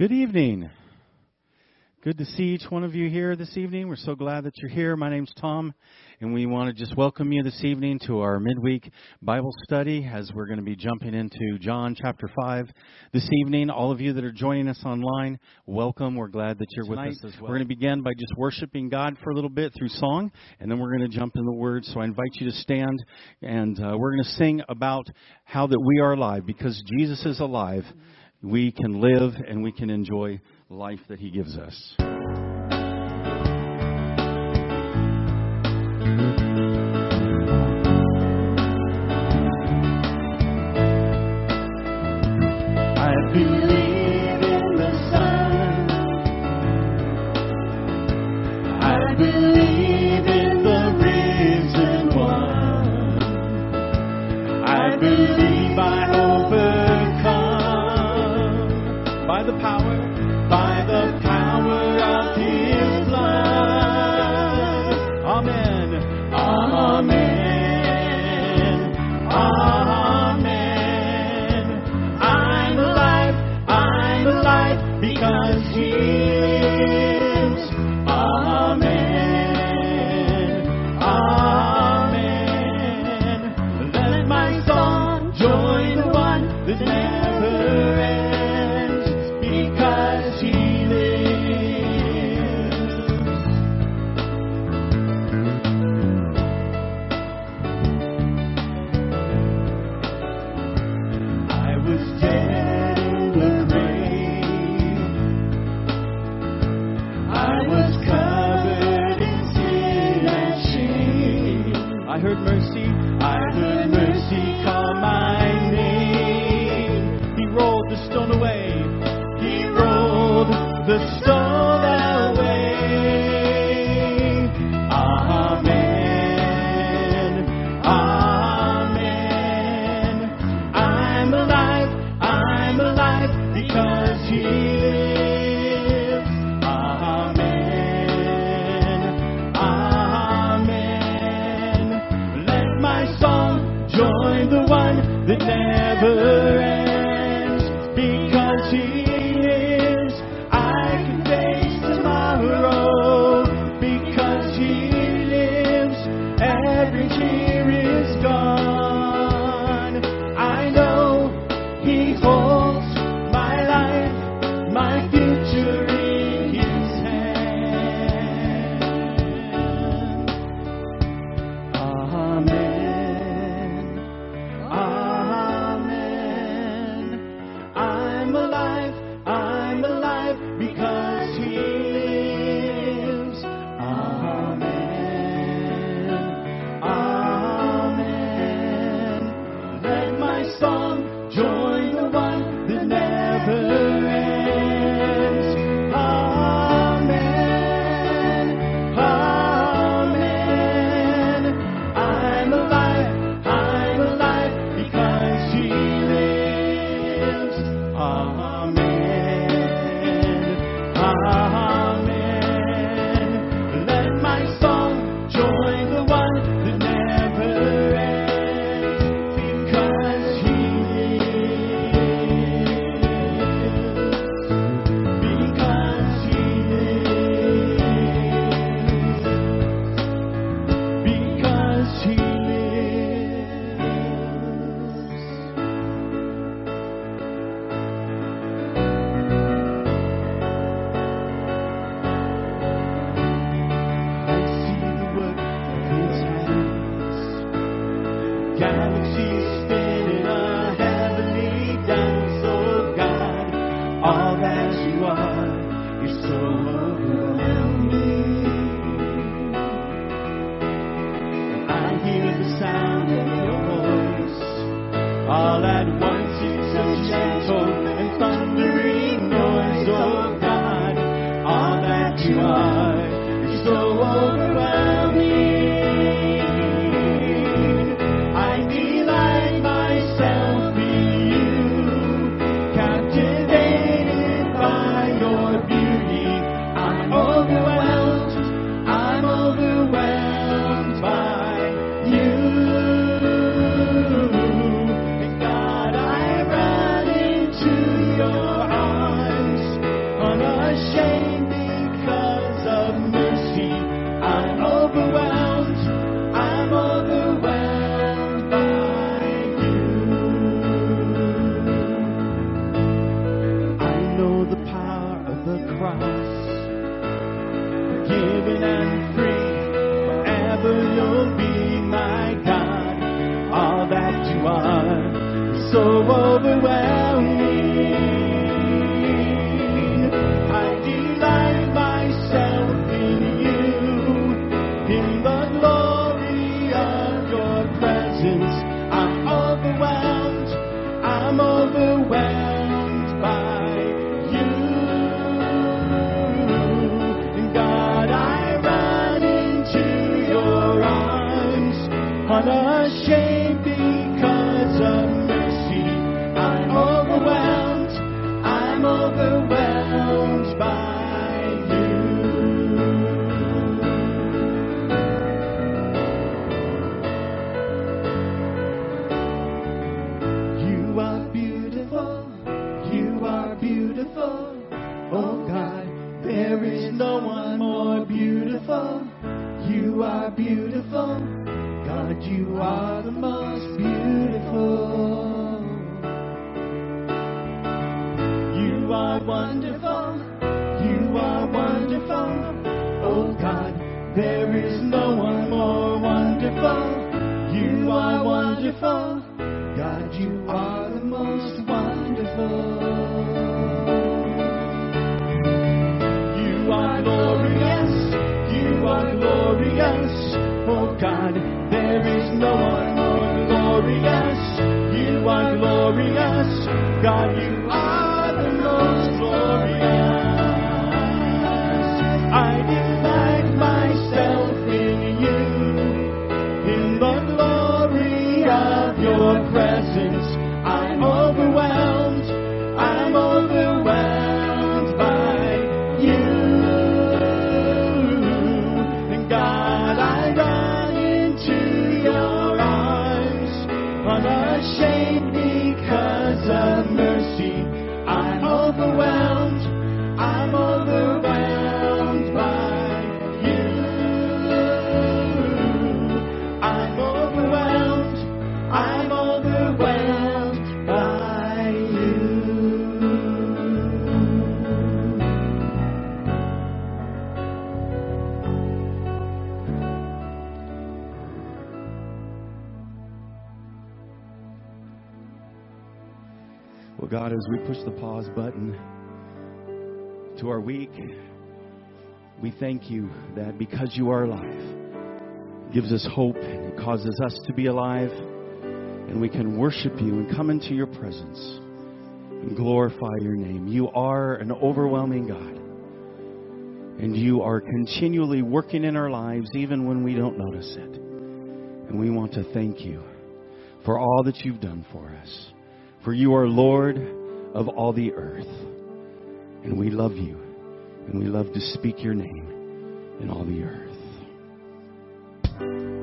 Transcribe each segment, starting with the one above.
Good evening. Good to see each one of you here this evening. We're so glad that you're here. My name's Tom, and we want to just welcome you this evening to our midweek Bible study as we're going to be jumping into John chapter 5 this evening. All of you that are joining us online, welcome. We're glad that you're Tonight with us. as well. We're going to begin by just worshiping God for a little bit through song, and then we're going to jump in the Word. So I invite you to stand, and uh, we're going to sing about how that we are alive because Jesus is alive. We can live and we can enjoy life that He gives us. overwhelmed. I'm overwhelmed. you are the most beautiful. You are wonderful. You are wonderful. Oh God, there is no one more wonderful. You are wonderful. God, you we push the pause button to our week, we thank you that because you are alive, gives us hope and causes us to be alive, and we can worship you and come into your presence and glorify your name. You are an overwhelming God, and you are continually working in our lives even when we don't notice it. And we want to thank you for all that you've done for us. For you are Lord of all the earth. And we love you, and we love to speak your name in all the earth.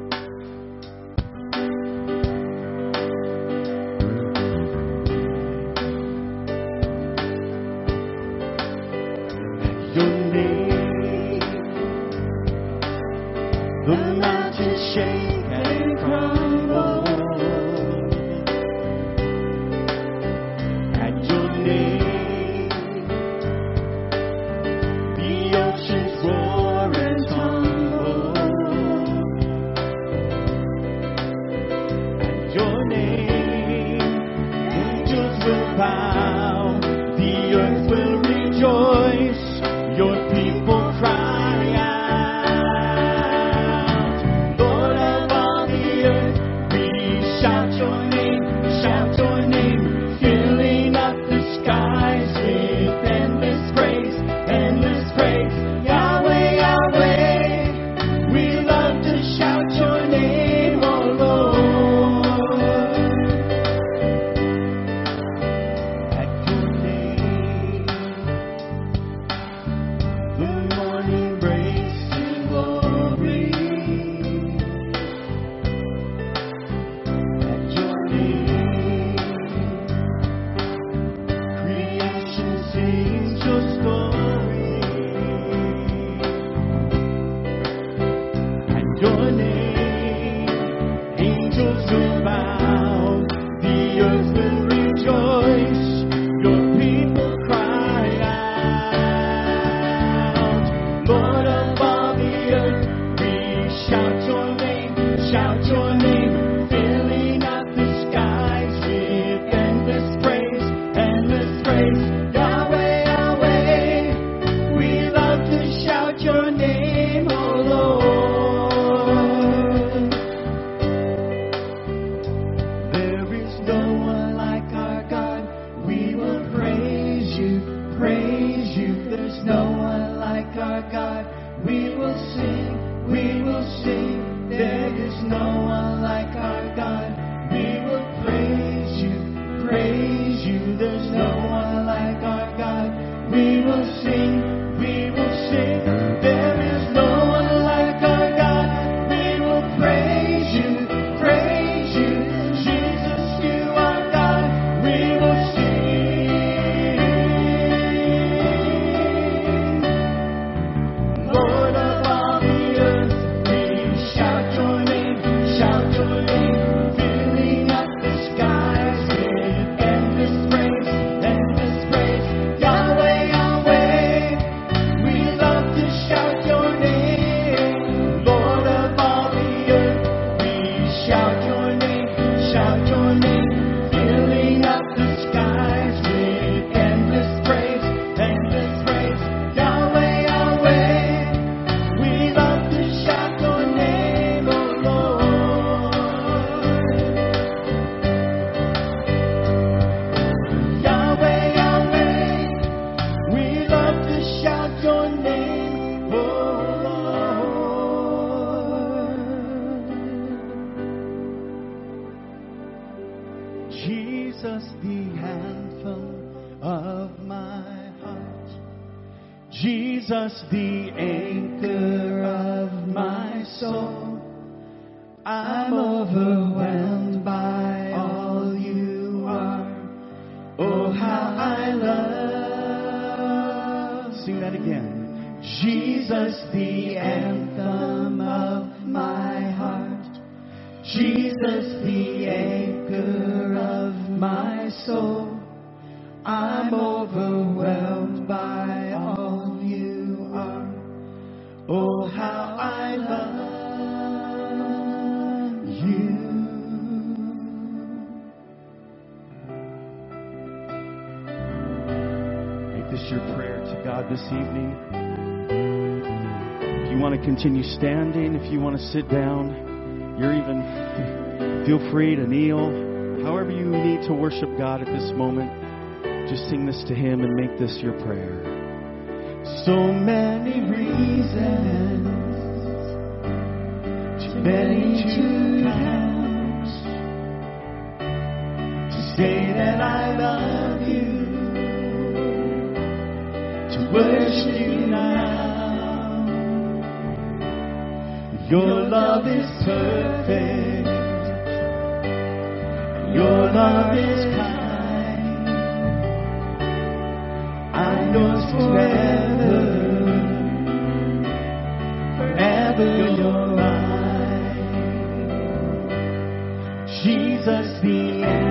To sit down, you're even feel free to kneel. However you need to worship God at this moment, just sing this to Him and make this your prayer. So many reasons, too many to count, to say that I love you, to worship you now. Your love is perfect. Your love is kind. I'm yours forever. Forever you're mine. Jesus, the anthem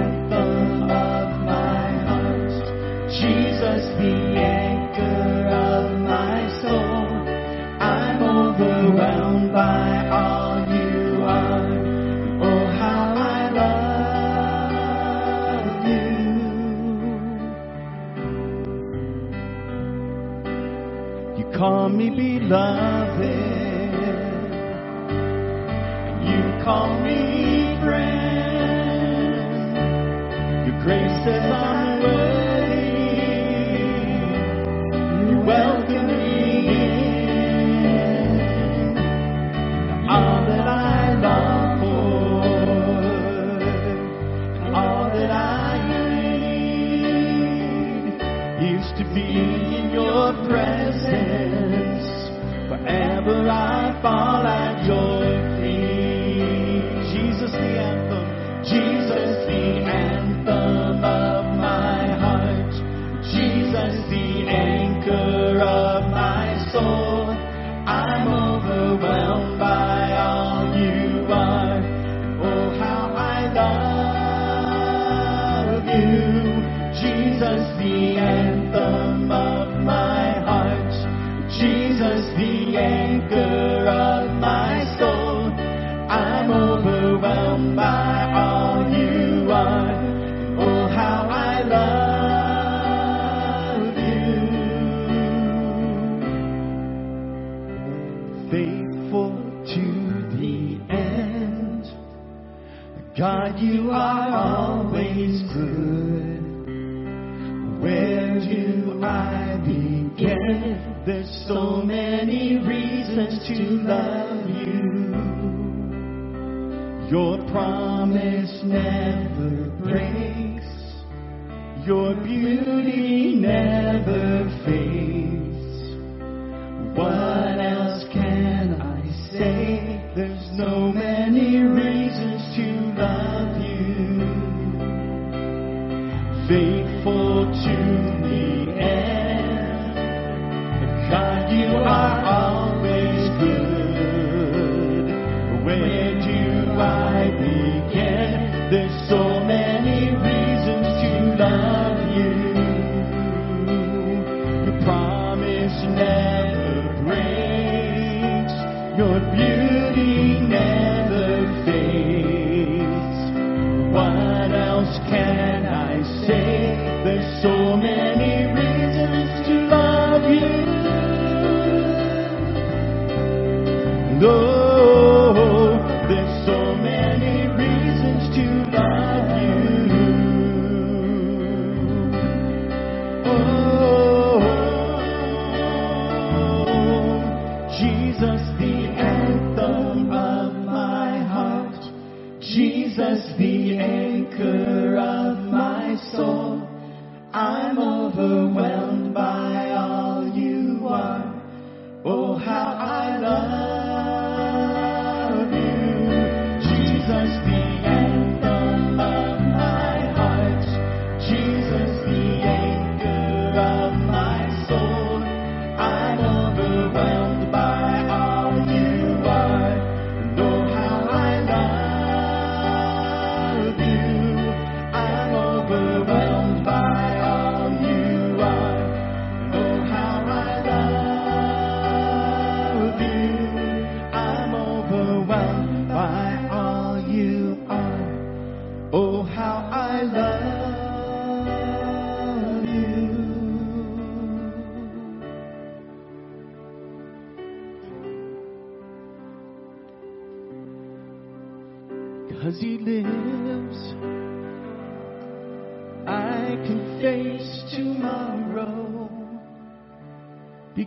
call me beloved. You call me friend. Your grace says I'm fall at You are always good. Where do I begin? There's so many reasons to love you. Your promise never breaks. Your beauty never Jesus, the anthem of my heart. Jesus, the anchor of my soul. I'm overwhelmed by all you are. Oh, how I love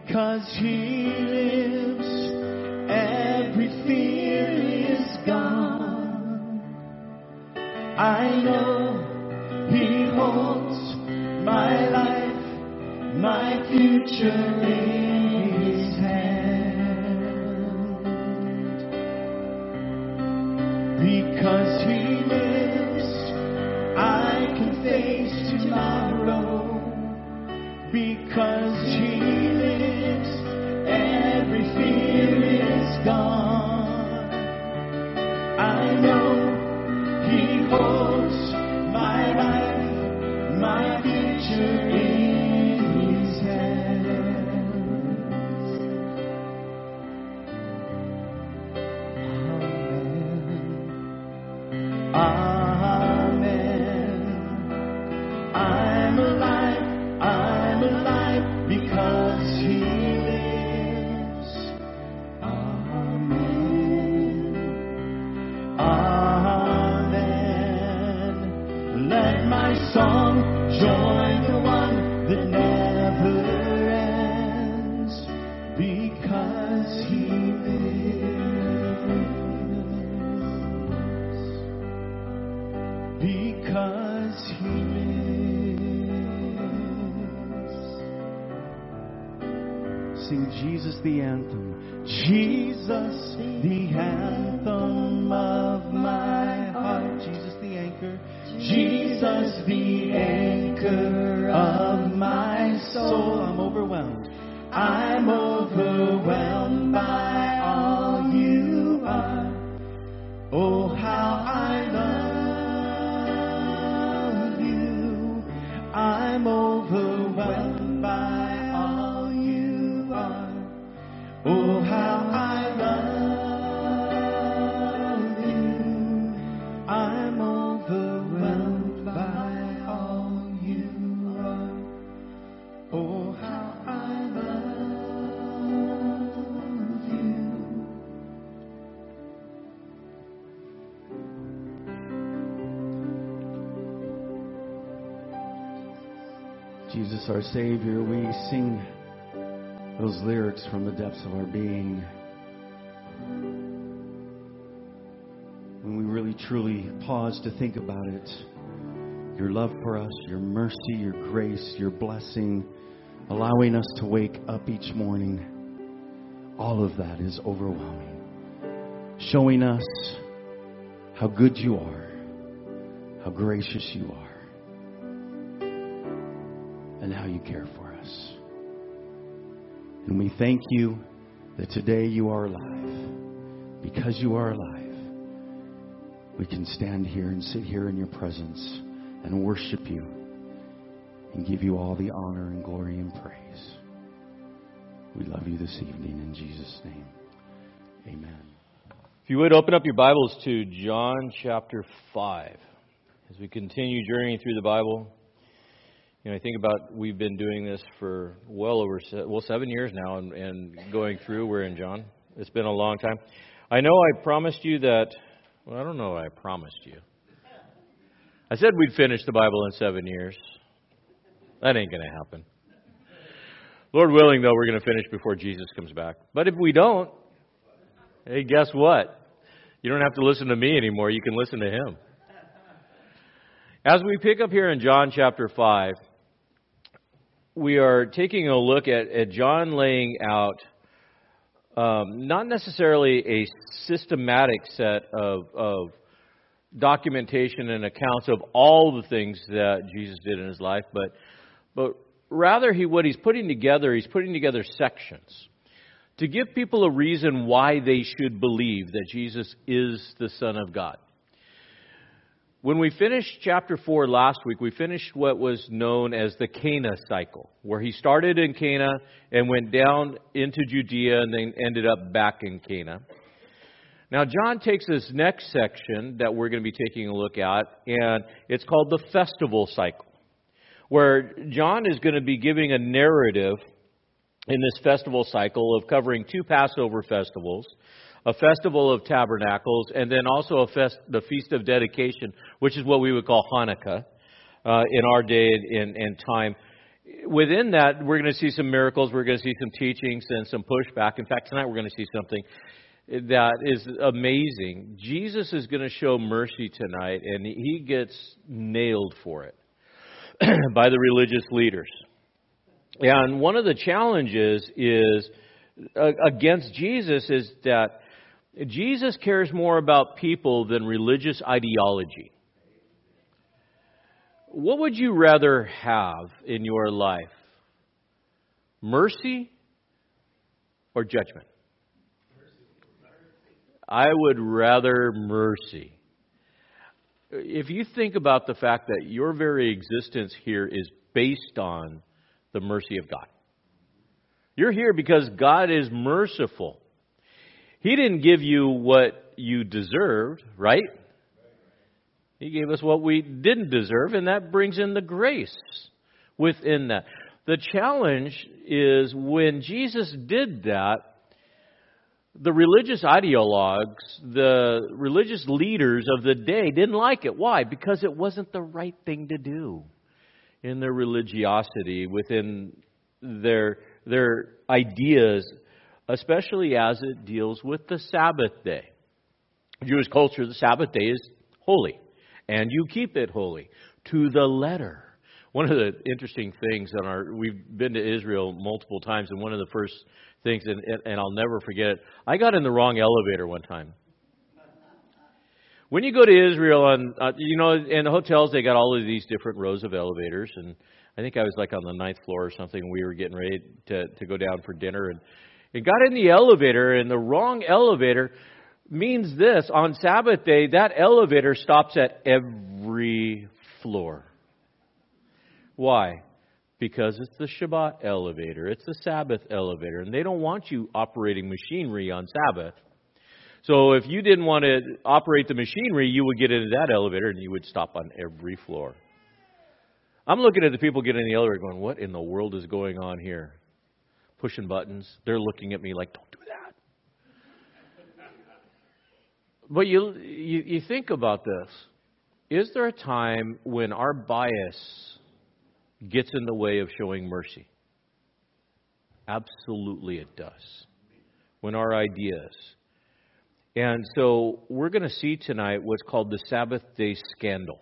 Because he lives, every fear is gone. I know he holds my life, my future in his hand. Because he lives, I can face tomorrow. Because he Jesus the anchor of my soul. I'm overwhelmed. I'm overwhelmed by Our Savior, we sing those lyrics from the depths of our being. When we really truly pause to think about it, your love for us, your mercy, your grace, your blessing, allowing us to wake up each morning, all of that is overwhelming. Showing us how good you are, how gracious you are and how you care for us. And we thank you that today you are alive. Because you are alive, we can stand here and sit here in your presence and worship you and give you all the honor and glory and praise. We love you this evening in Jesus' name. Amen. If you would open up your Bibles to John chapter 5 as we continue journeying through the Bible. You know, I think about we've been doing this for well over well seven years now, and, and going through. We're in John. It's been a long time. I know I promised you that. Well, I don't know what I promised you. I said we'd finish the Bible in seven years. That ain't going to happen. Lord willing, though, we're going to finish before Jesus comes back. But if we don't, hey, guess what? You don't have to listen to me anymore. You can listen to him. As we pick up here in John chapter 5, we are taking a look at, at John laying out um, not necessarily a systematic set of, of documentation and accounts of all the things that Jesus did in his life, but, but rather he, what he's putting together, he's putting together sections to give people a reason why they should believe that Jesus is the Son of God. When we finished chapter 4 last week, we finished what was known as the Cana cycle, where he started in Cana and went down into Judea and then ended up back in Cana. Now, John takes this next section that we're going to be taking a look at, and it's called the festival cycle, where John is going to be giving a narrative in this festival cycle of covering two Passover festivals a festival of tabernacles, and then also a fest, the feast of dedication, which is what we would call Hanukkah uh, in our day and, and time. Within that, we're going to see some miracles, we're going to see some teachings and some pushback. In fact, tonight we're going to see something that is amazing. Jesus is going to show mercy tonight, and he gets nailed for it by the religious leaders. And one of the challenges is uh, against Jesus is that Jesus cares more about people than religious ideology. What would you rather have in your life? Mercy or judgment? I would rather mercy. If you think about the fact that your very existence here is based on the mercy of God, you're here because God is merciful. He didn't give you what you deserved, right? He gave us what we didn't deserve, and that brings in the grace within that. The challenge is when Jesus did that, the religious ideologues, the religious leaders of the day didn't like it. Why? Because it wasn't the right thing to do in their religiosity, within their, their ideas especially as it deals with the Sabbath day. Jewish culture, the Sabbath day is holy, and you keep it holy to the letter. One of the interesting things on our, we've been to Israel multiple times, and one of the first things, and, and I'll never forget it, I got in the wrong elevator one time. When you go to Israel, and uh, you know, in the hotels, they got all of these different rows of elevators, and I think I was like on the ninth floor or something. We were getting ready to to go down for dinner, and it got in the elevator, and the wrong elevator means this on Sabbath day, that elevator stops at every floor. Why? Because it's the Shabbat elevator, it's the Sabbath elevator, and they don't want you operating machinery on Sabbath. So if you didn't want to operate the machinery, you would get into that elevator and you would stop on every floor. I'm looking at the people getting in the elevator going, what in the world is going on here? Pushing buttons. They're looking at me like, don't do that. but you, you, you think about this. Is there a time when our bias gets in the way of showing mercy? Absolutely, it does. When our ideas. And so we're going to see tonight what's called the Sabbath day scandal.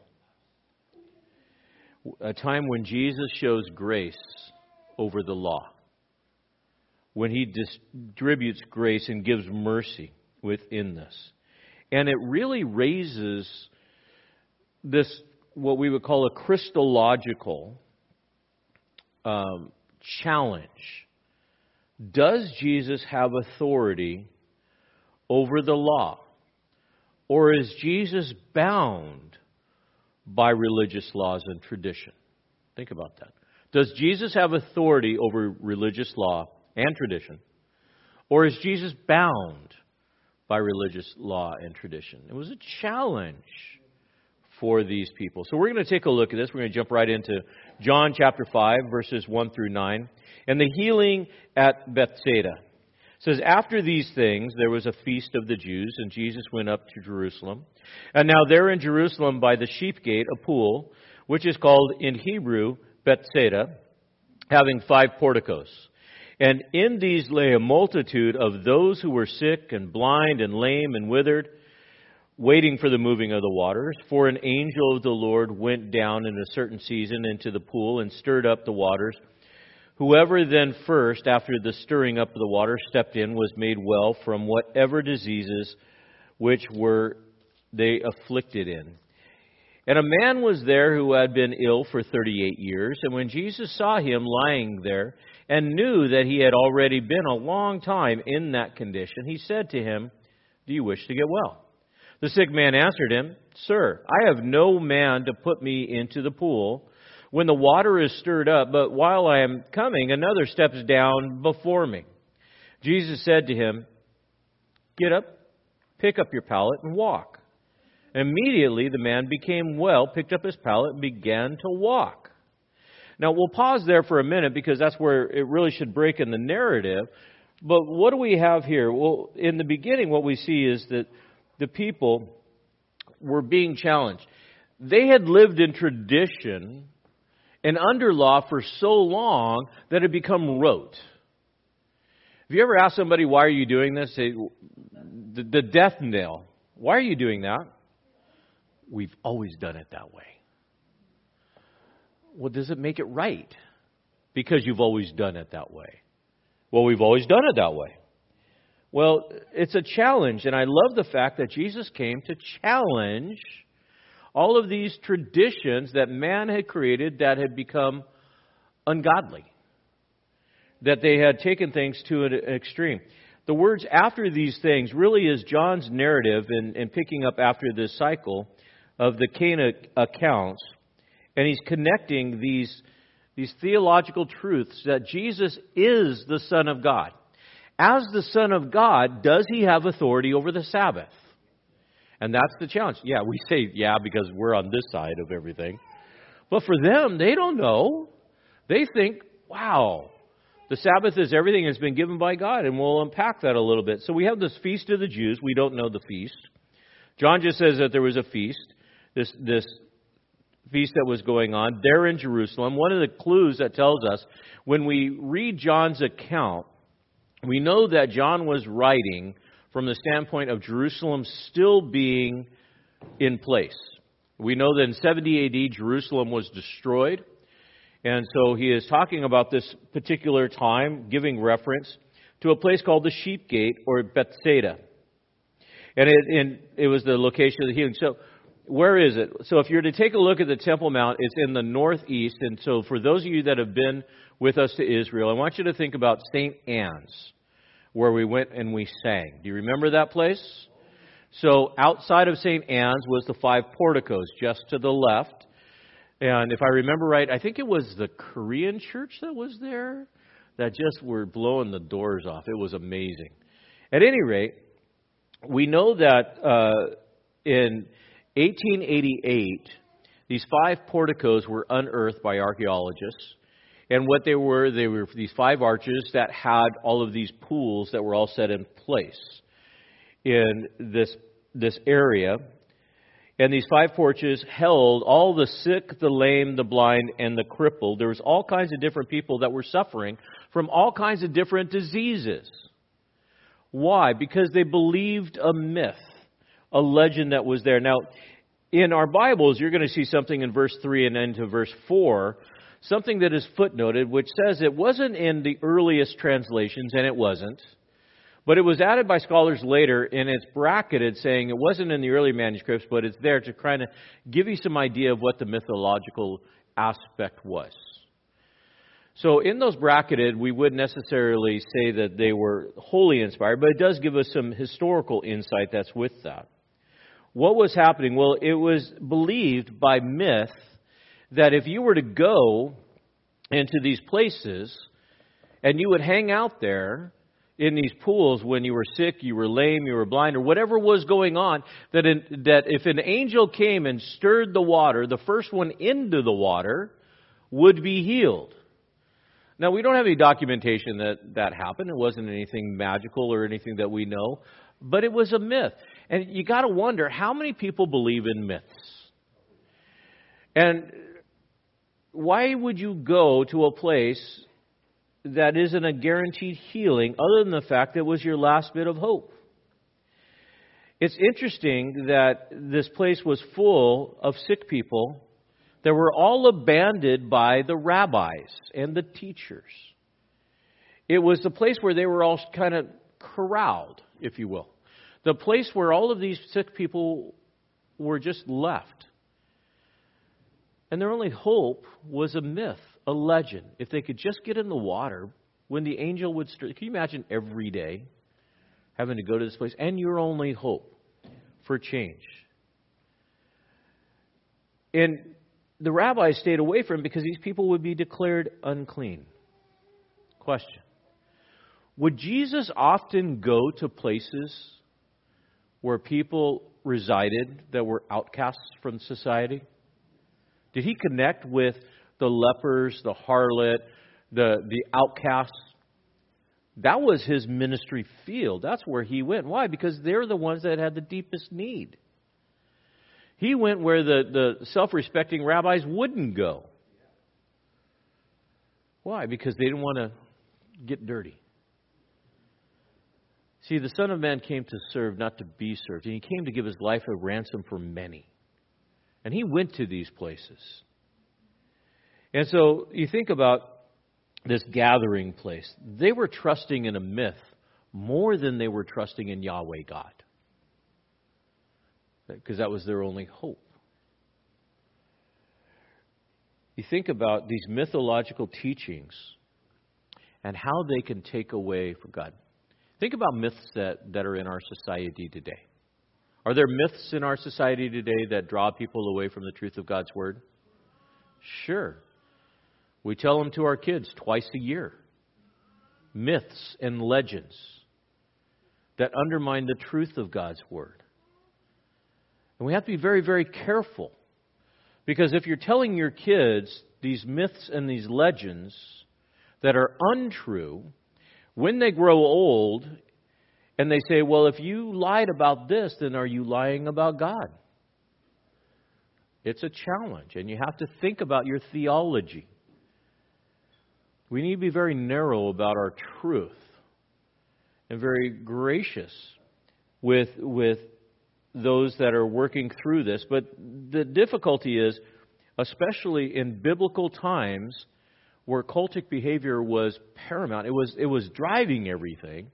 A time when Jesus shows grace over the law when he distributes grace and gives mercy within this. And it really raises this, what we would call a Christological um, challenge. Does Jesus have authority over the law? Or is Jesus bound by religious laws and tradition? Think about that. Does Jesus have authority over religious law and tradition? Or is Jesus bound by religious law and tradition? It was a challenge for these people. So we're going to take a look at this. We're going to jump right into John chapter 5, verses 1 through 9. And the healing at Bethesda. It says, After these things, there was a feast of the Jews, and Jesus went up to Jerusalem. And now there in Jerusalem by the sheep gate, a pool, which is called in Hebrew Bethesda, having five porticos. And in these lay a multitude of those who were sick and blind and lame and withered, waiting for the moving of the waters. For an angel of the Lord went down in a certain season into the pool and stirred up the waters. Whoever then first, after the stirring up of the water, stepped in was made well from whatever diseases which were they afflicted in. And a man was there who had been ill for 38 years, and when Jesus saw him lying there and knew that he had already been a long time in that condition, he said to him, Do you wish to get well? The sick man answered him, Sir, I have no man to put me into the pool when the water is stirred up, but while I am coming, another steps down before me. Jesus said to him, Get up, pick up your pallet, and walk. Immediately the man became well, picked up his pallet, and began to walk. Now we'll pause there for a minute because that's where it really should break in the narrative. But what do we have here? Well, in the beginning, what we see is that the people were being challenged. They had lived in tradition and under law for so long that it become rote. Have you ever asked somebody, why are you doing this? The, the death knell. Why are you doing that? We've always done it that way. Well, does it make it right? Because you've always done it that way. Well, we've always done it that way. Well, it's a challenge, and I love the fact that Jesus came to challenge all of these traditions that man had created that had become ungodly, that they had taken things to an extreme. The words after these things really is John's narrative in, in picking up after this cycle of the Cana accounts, and he's connecting these, these theological truths that Jesus is the Son of God as the Son of God, does he have authority over the Sabbath? And that's the challenge. Yeah, we say, yeah, because we're on this side of everything. But for them, they don't know. They think, wow, the Sabbath is everything that's been given by God, and we'll unpack that a little bit. So we have this feast of the Jews. We don't know the feast. John just says that there was a feast, this, this feast that was going on there in Jerusalem. One of the clues that tells us when we read John's account we know that John was writing from the standpoint of Jerusalem still being in place. We know that in 70 AD, Jerusalem was destroyed. And so he is talking about this particular time, giving reference to a place called the Sheep Gate or Bethesda. And it, and it was the location of the healing. So, where is it? So, if you're to take a look at the Temple Mount, it's in the northeast. And so, for those of you that have been with us to Israel, I want you to think about St. Anne's, where we went and we sang. Do you remember that place? So outside of St. Anne's was the five porticos just to the left. And if I remember right, I think it was the Korean church that was there that just were blowing the doors off. It was amazing. At any rate, we know that uh, in 1888, these five porticos were unearthed by archaeologists. And what they were, they were these five arches that had all of these pools that were all set in place in this, this area. And these five porches held all the sick, the lame, the blind, and the crippled. There was all kinds of different people that were suffering from all kinds of different diseases. Why? Because they believed a myth, a legend that was there. Now, in our Bibles, you're going to see something in verse 3 and into verse 4 something that is footnoted, which says it wasn't in the earliest translations, and it wasn't, but it was added by scholars later, and it's bracketed saying it wasn't in the early manuscripts, but it's there to kind of give you some idea of what the mythological aspect was. So, in those bracketed, we wouldn't necessarily say that they were wholly inspired, but it does give us some historical insight that's with that. What was happening? Well, it was believed by myth that if you were to go into these places and you would hang out there in these pools when you were sick, you were lame, you were blind, or whatever was going on, that, in, that if an angel came and stirred the water, the first one into the water would be healed. Now, we don't have any documentation that that happened. It wasn't anything magical or anything that we know, but it was a myth. And you got to wonder how many people believe in myths? And why would you go to a place that isn't a guaranteed healing other than the fact that it was your last bit of hope? It's interesting that this place was full of sick people that were all abandoned by the rabbis and the teachers. It was the place where they were all kind of corralled, if you will. The place where all of these sick people were just left. And their only hope was a myth, a legend. If they could just get in the water, when the angel would stir. Can you imagine every day having to go to this place? And your only hope for change. And the rabbis stayed away from him because these people would be declared unclean. Question Would Jesus often go to places where people resided that were outcasts from society? Did he connect with the lepers, the harlot, the, the outcasts? That was his ministry field. That's where he went. Why? Because they're the ones that had the deepest need. He went where the, the self respecting rabbis wouldn't go. Why? Because they didn't want to get dirty. See, the Son of Man came to serve, not to be served. And he came to give his life a ransom for many. And he went to these places. And so you think about this gathering place. They were trusting in a myth more than they were trusting in Yahweh God. Because that was their only hope. You think about these mythological teachings and how they can take away from God. Think about myths that, that are in our society today. Are there myths in our society today that draw people away from the truth of God's Word? Sure. We tell them to our kids twice a year. Myths and legends that undermine the truth of God's Word. And we have to be very, very careful. Because if you're telling your kids these myths and these legends that are untrue, when they grow old and they say, Well, if you lied about this, then are you lying about God? It's a challenge, and you have to think about your theology. We need to be very narrow about our truth and very gracious with, with those that are working through this. But the difficulty is, especially in biblical times, where cultic behavior was paramount. It was, it was driving everything.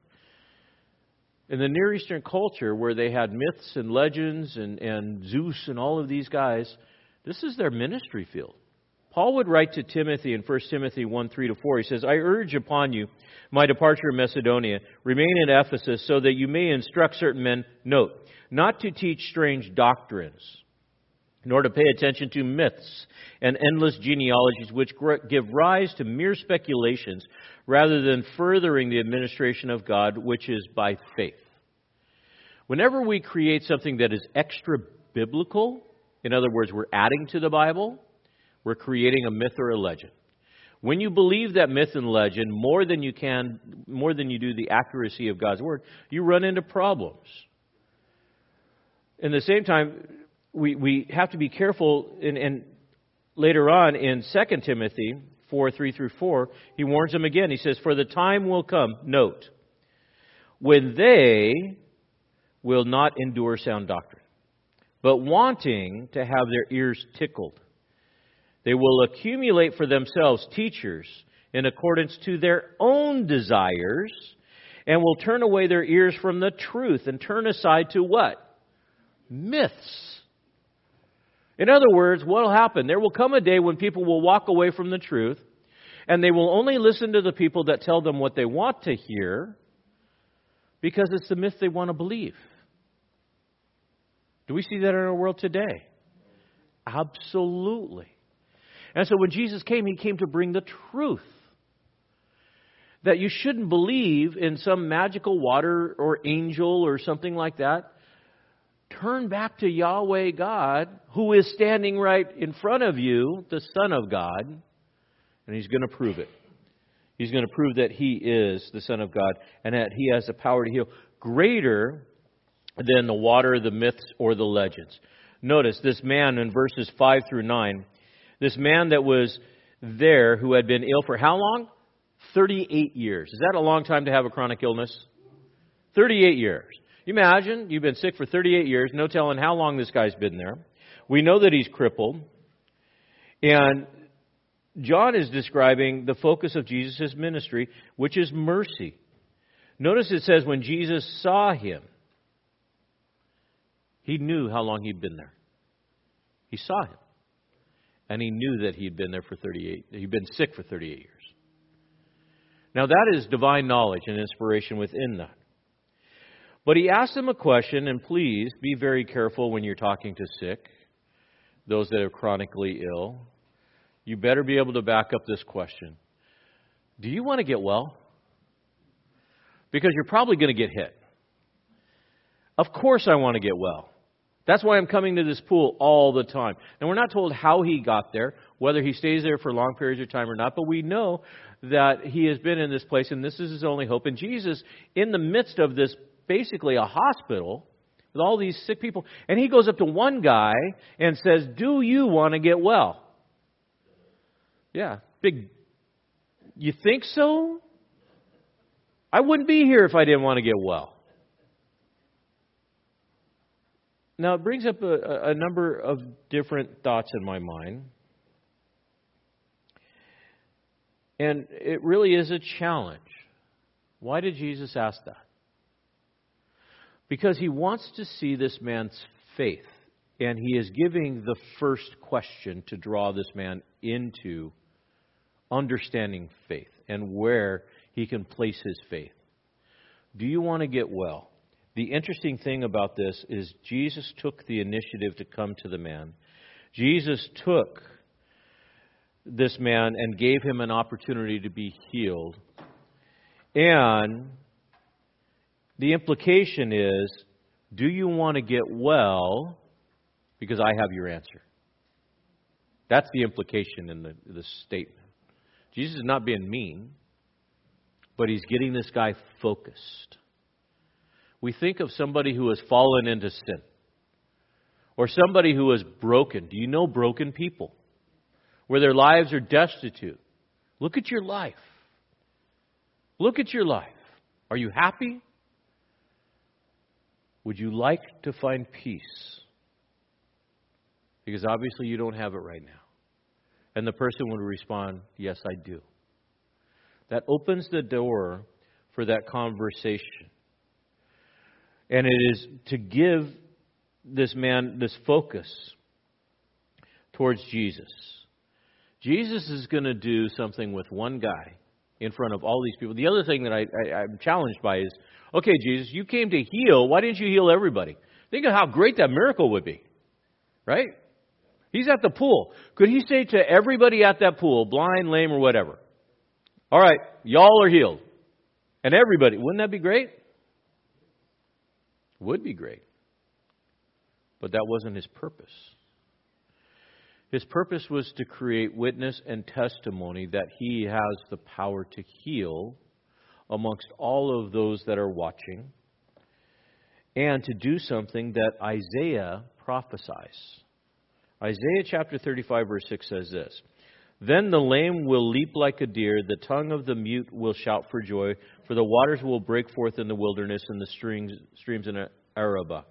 In the Near Eastern culture, where they had myths and legends and, and Zeus and all of these guys, this is their ministry field. Paul would write to Timothy in 1 Timothy 1 3 to 4. He says, I urge upon you my departure in Macedonia. Remain in Ephesus so that you may instruct certain men, note, not to teach strange doctrines nor to pay attention to myths and endless genealogies which give rise to mere speculations rather than furthering the administration of God, which is by faith. Whenever we create something that is extra biblical, in other words, we're adding to the Bible, we're creating a myth or a legend. When you believe that myth and legend more than you can, more than you do the accuracy of God's word, you run into problems. In the same time, we, we have to be careful, and, and later on in 2 Timothy 4 3 through 4, he warns them again. He says, For the time will come, note, when they will not endure sound doctrine, but wanting to have their ears tickled. They will accumulate for themselves teachers in accordance to their own desires and will turn away their ears from the truth and turn aside to what? Myths in other words, what will happen? There will come a day when people will walk away from the truth and they will only listen to the people that tell them what they want to hear because it's the myth they want to believe. Do we see that in our world today? Absolutely. And so when Jesus came, he came to bring the truth. That you shouldn't believe in some magical water or angel or something like that turn back to Yahweh God, who is standing right in front of you, the Son of God, and He's going to prove it. He's going to prove that He is the Son of God and that He has the power to heal greater than the water, the myths, or the legends. Notice this man in verses 5 through 9, this man that was there who had been ill for how long? 38 years. Is that a long time to have a chronic illness? 38 years. You imagine you've been sick for 38 years, no telling how long this guy's been there. We know that he's crippled. And John is describing the focus of Jesus' ministry, which is mercy. Notice it says when Jesus saw him, he knew how long he'd been there. He saw him. And he knew that he'd been there for 38, he'd been sick for 38 years. Now that is divine knowledge and inspiration within that. But he asked him a question, and please be very careful when you're talking to sick, those that are chronically ill. You better be able to back up this question. Do you want to get well? Because you're probably going to get hit. Of course, I want to get well. That's why I'm coming to this pool all the time. And we're not told how he got there, whether he stays there for long periods of time or not, but we know that he has been in this place and this is his only hope. And Jesus, in the midst of this basically a hospital with all these sick people, and he goes up to one guy and says, Do you want to get well? Yeah, big. You think so? I wouldn't be here if I didn't want to get well. Now, it brings up a, a number of different thoughts in my mind. And it really is a challenge. Why did Jesus ask that? Because he wants to see this man's faith. And he is giving the first question to draw this man into understanding faith and where he can place his faith. Do you want to get well? The interesting thing about this is Jesus took the initiative to come to the man. Jesus took this man and gave him an opportunity to be healed. And the implication is do you want to get well? Because I have your answer. That's the implication in the, the statement. Jesus is not being mean, but he's getting this guy focused we think of somebody who has fallen into sin or somebody who is broken. Do you know broken people? Where their lives are destitute. Look at your life. Look at your life. Are you happy? Would you like to find peace? Because obviously you don't have it right now. And the person would respond, Yes, I do. That opens the door for that conversation. And it is to give this man this focus towards Jesus. Jesus is going to do something with one guy in front of all these people. The other thing that I, I, I'm challenged by is okay, Jesus, you came to heal. Why didn't you heal everybody? Think of how great that miracle would be, right? He's at the pool. Could he say to everybody at that pool, blind, lame, or whatever, all right, y'all are healed? And everybody, wouldn't that be great? would be great. But that wasn't his purpose. His purpose was to create witness and testimony that he has the power to heal amongst all of those that are watching and to do something that Isaiah prophesies. Isaiah chapter 35, verse 6 says this Then the lame will leap like a deer, the tongue of the mute will shout for joy, for the waters will break forth in the wilderness and the streams, streams in Arabah.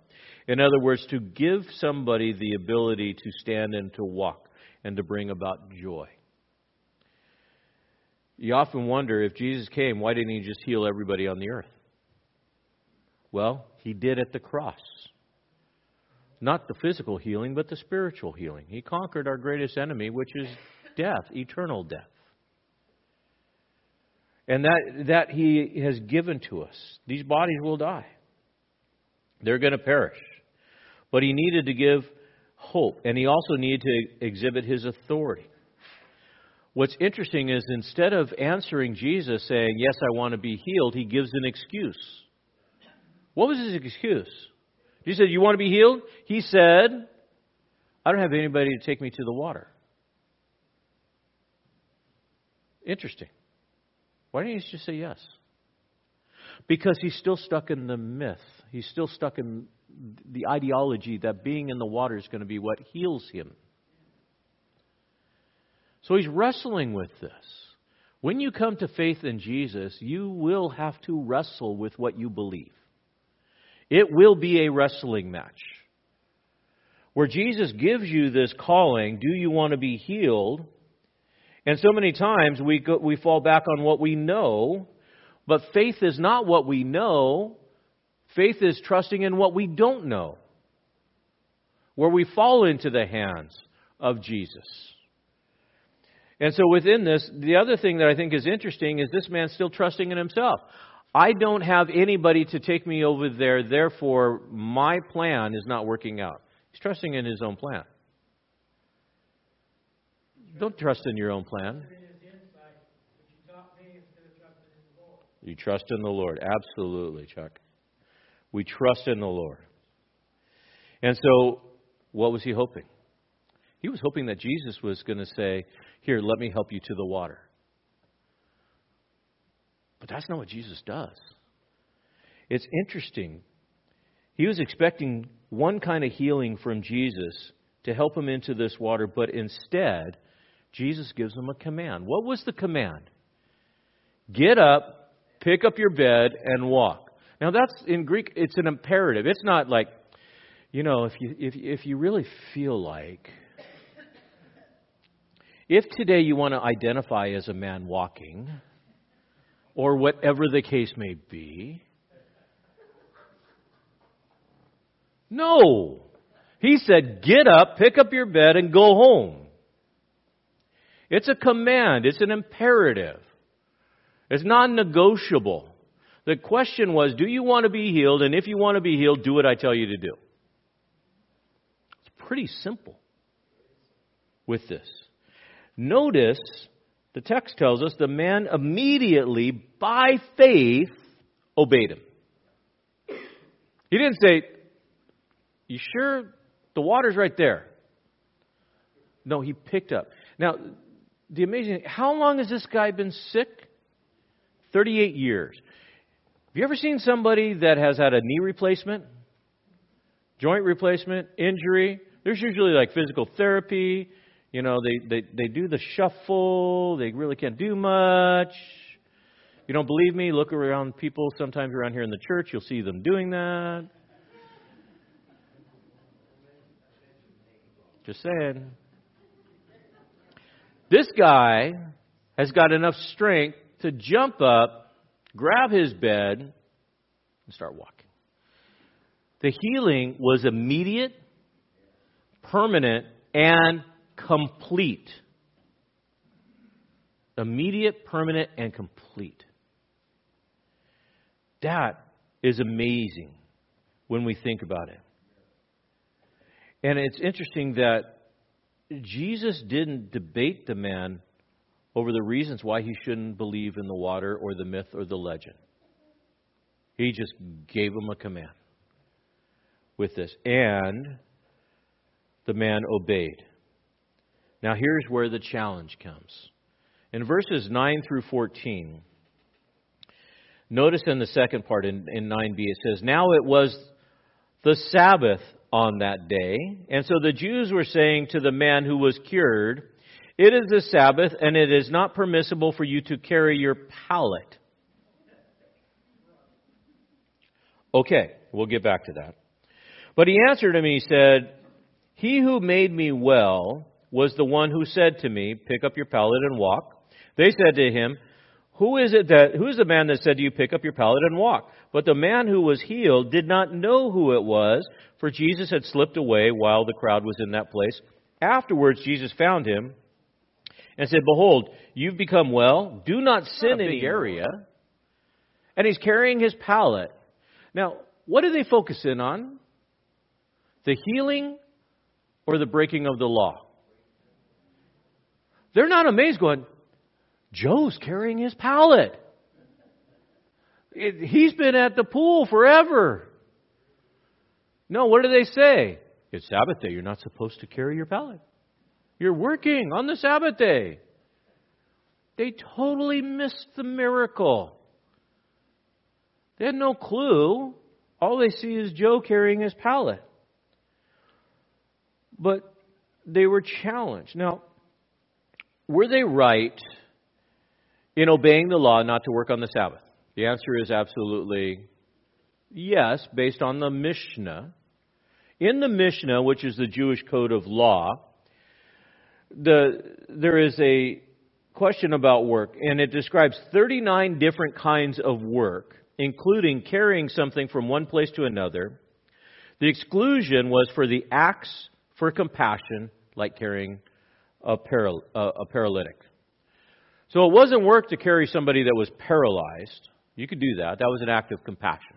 In other words, to give somebody the ability to stand and to walk and to bring about joy. You often wonder if Jesus came, why didn't he just heal everybody on the earth? Well, he did at the cross. Not the physical healing, but the spiritual healing. He conquered our greatest enemy, which is death, eternal death. And that, that he has given to us. These bodies will die. They're going to perish. But he needed to give hope, and he also needed to exhibit his authority. What's interesting is instead of answering Jesus saying, Yes, I want to be healed, he gives an excuse. What was his excuse? He said, You want to be healed? He said, I don't have anybody to take me to the water. Interesting. Why didn't he just say yes? Because he's still stuck in the myth. He's still stuck in the ideology that being in the water is going to be what heals him. So he's wrestling with this. When you come to faith in Jesus, you will have to wrestle with what you believe. It will be a wrestling match. where Jesus gives you this calling, do you want to be healed? And so many times we, go, we fall back on what we know, but faith is not what we know. Faith is trusting in what we don't know, where we fall into the hands of Jesus. And so within this, the other thing that I think is interesting is this man still trusting in himself. I don't have anybody to take me over there, therefore my plan is not working out. He's trusting in his own plan. Don't trust in your own plan. You trust in the Lord. Absolutely, Chuck. We trust in the Lord. And so, what was he hoping? He was hoping that Jesus was going to say, Here, let me help you to the water. But that's not what Jesus does. It's interesting. He was expecting one kind of healing from Jesus to help him into this water, but instead, Jesus gives him a command. What was the command? Get up, pick up your bed, and walk. Now that's in Greek, it's an imperative. It's not like, you know, if you if if you really feel like if today you want to identify as a man walking, or whatever the case may be, no. He said, get up, pick up your bed, and go home. It's a command, it's an imperative, it's non negotiable. The question was, do you want to be healed? And if you want to be healed, do what I tell you to do. It's pretty simple with this. Notice the text tells us the man immediately, by faith, obeyed him. He didn't say, You sure the water's right there? No, he picked up. Now, the amazing how long has this guy been sick? 38 years. Have you ever seen somebody that has had a knee replacement, joint replacement, injury? There's usually like physical therapy. You know, they, they, they do the shuffle. They really can't do much. You don't believe me? Look around people sometimes around here in the church. You'll see them doing that. Just saying. This guy has got enough strength to jump up, grab his bed, and start walking. The healing was immediate, permanent, and complete. Immediate, permanent, and complete. That is amazing when we think about it. And it's interesting that Jesus didn't debate the man over the reasons why he shouldn't believe in the water or the myth or the legend. He just gave him a command with this. And the man obeyed. Now, here's where the challenge comes. In verses 9 through 14, notice in the second part, in, in 9b, it says, Now it was the Sabbath on that day. And so the Jews were saying to the man who was cured, It is the Sabbath, and it is not permissible for you to carry your pallet. Okay, we'll get back to that. But he answered him, he said, He who made me well was the one who said to me, Pick up your pallet and walk. They said to him, Who is it that who is the man that said to you, Pick up your pallet and walk? But the man who was healed did not know who it was, for Jesus had slipped away while the crowd was in that place. Afterwards Jesus found him and said, Behold, you've become well. Do not sin in the area. And he's carrying his pallet. Now, what do they focus in on? The healing or the breaking of the law? They're not amazed going, Joe's carrying his pallet. It, he's been at the pool forever. No, what do they say? It's Sabbath day. You're not supposed to carry your pallet. You're working on the Sabbath day. They totally missed the miracle. They had no clue. All they see is Joe carrying his pallet. But they were challenged. Now, were they right in obeying the law not to work on the Sabbath? The answer is absolutely yes, based on the Mishnah. In the Mishnah, which is the Jewish code of law, the, there is a question about work, and it describes 39 different kinds of work, including carrying something from one place to another. The exclusion was for the acts for compassion, like carrying a, paral- a paralytic. So it wasn't work to carry somebody that was paralyzed. You could do that. That was an act of compassion.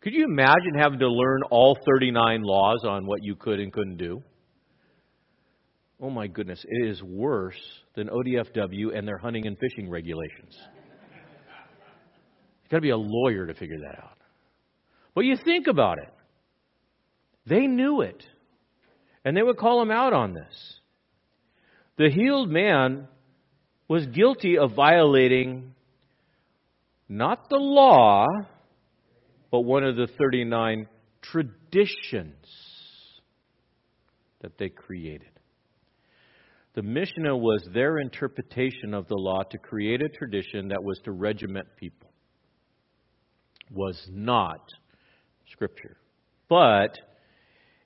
Could you imagine having to learn all 39 laws on what you could and couldn't do? Oh my goodness, it is worse than ODFW and their hunting and fishing regulations. You've got to be a lawyer to figure that out. But you think about it. They knew it. And they would call him out on this. The healed man was guilty of violating not the law, but one of the 39 traditions that they created. The Mishnah was their interpretation of the law to create a tradition that was to regiment people. Was not Scripture. But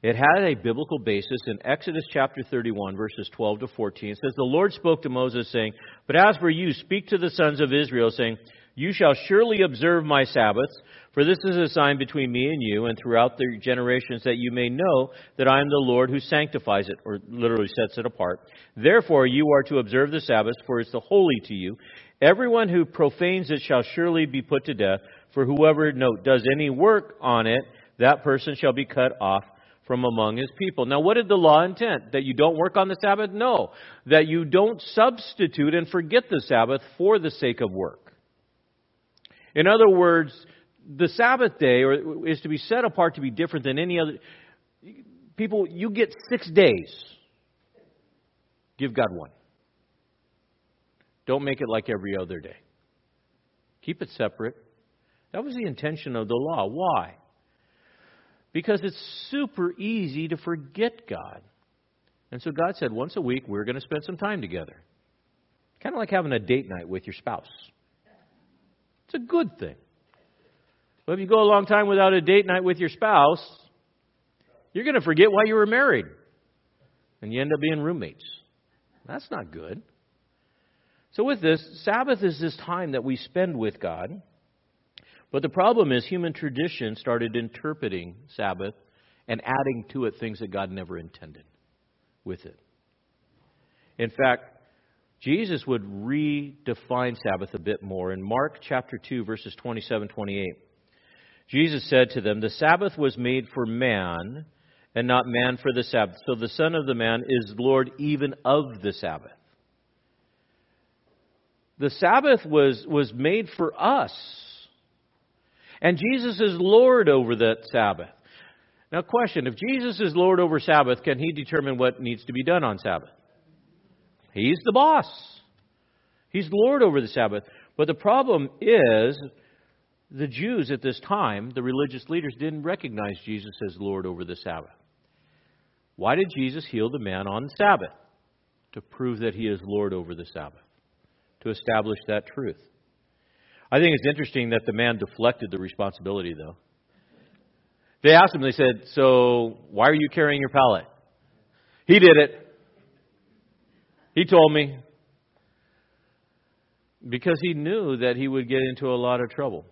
it had a biblical basis in Exodus chapter 31, verses 12 to 14. It says, The Lord spoke to Moses, saying, But as for you, speak to the sons of Israel, saying, You shall surely observe my Sabbaths, for this is a sign between me and you, and throughout the generations, that you may know that I am the Lord who sanctifies it, or literally sets it apart. Therefore, you are to observe the Sabbath, for it's the holy to you. Everyone who profanes it shall surely be put to death, for whoever, does any work on it, that person shall be cut off from among his people. Now, what did the law intend? That you don't work on the Sabbath? No. That you don't substitute and forget the Sabbath for the sake of work. In other words, the Sabbath day is to be set apart to be different than any other. People, you get six days. Give God one. Don't make it like every other day. Keep it separate. That was the intention of the law. Why? Because it's super easy to forget God. And so God said, once a week, we're going to spend some time together. Kind of like having a date night with your spouse. It's a good thing. But if you go a long time without a date night with your spouse, you're going to forget why you were married. And you end up being roommates. That's not good. So, with this, Sabbath is this time that we spend with God. But the problem is, human tradition started interpreting Sabbath and adding to it things that God never intended with it. In fact, Jesus would redefine Sabbath a bit more. In Mark chapter 2, verses 27 28, Jesus said to them, The Sabbath was made for man, and not man for the Sabbath. So the Son of the Man is Lord even of the Sabbath. The Sabbath was, was made for us. And Jesus is Lord over that Sabbath. Now, question if Jesus is Lord over Sabbath, can he determine what needs to be done on Sabbath? He's the boss, he's Lord over the Sabbath. But the problem is, the Jews at this time, the religious leaders, didn't recognize Jesus as Lord over the Sabbath. Why did Jesus heal the man on the Sabbath? To prove that he is Lord over the Sabbath, to establish that truth. I think it's interesting that the man deflected the responsibility, though. They asked him, they said, So, why are you carrying your pallet? He did it. He told me. Because he knew that he would get into a lot of trouble.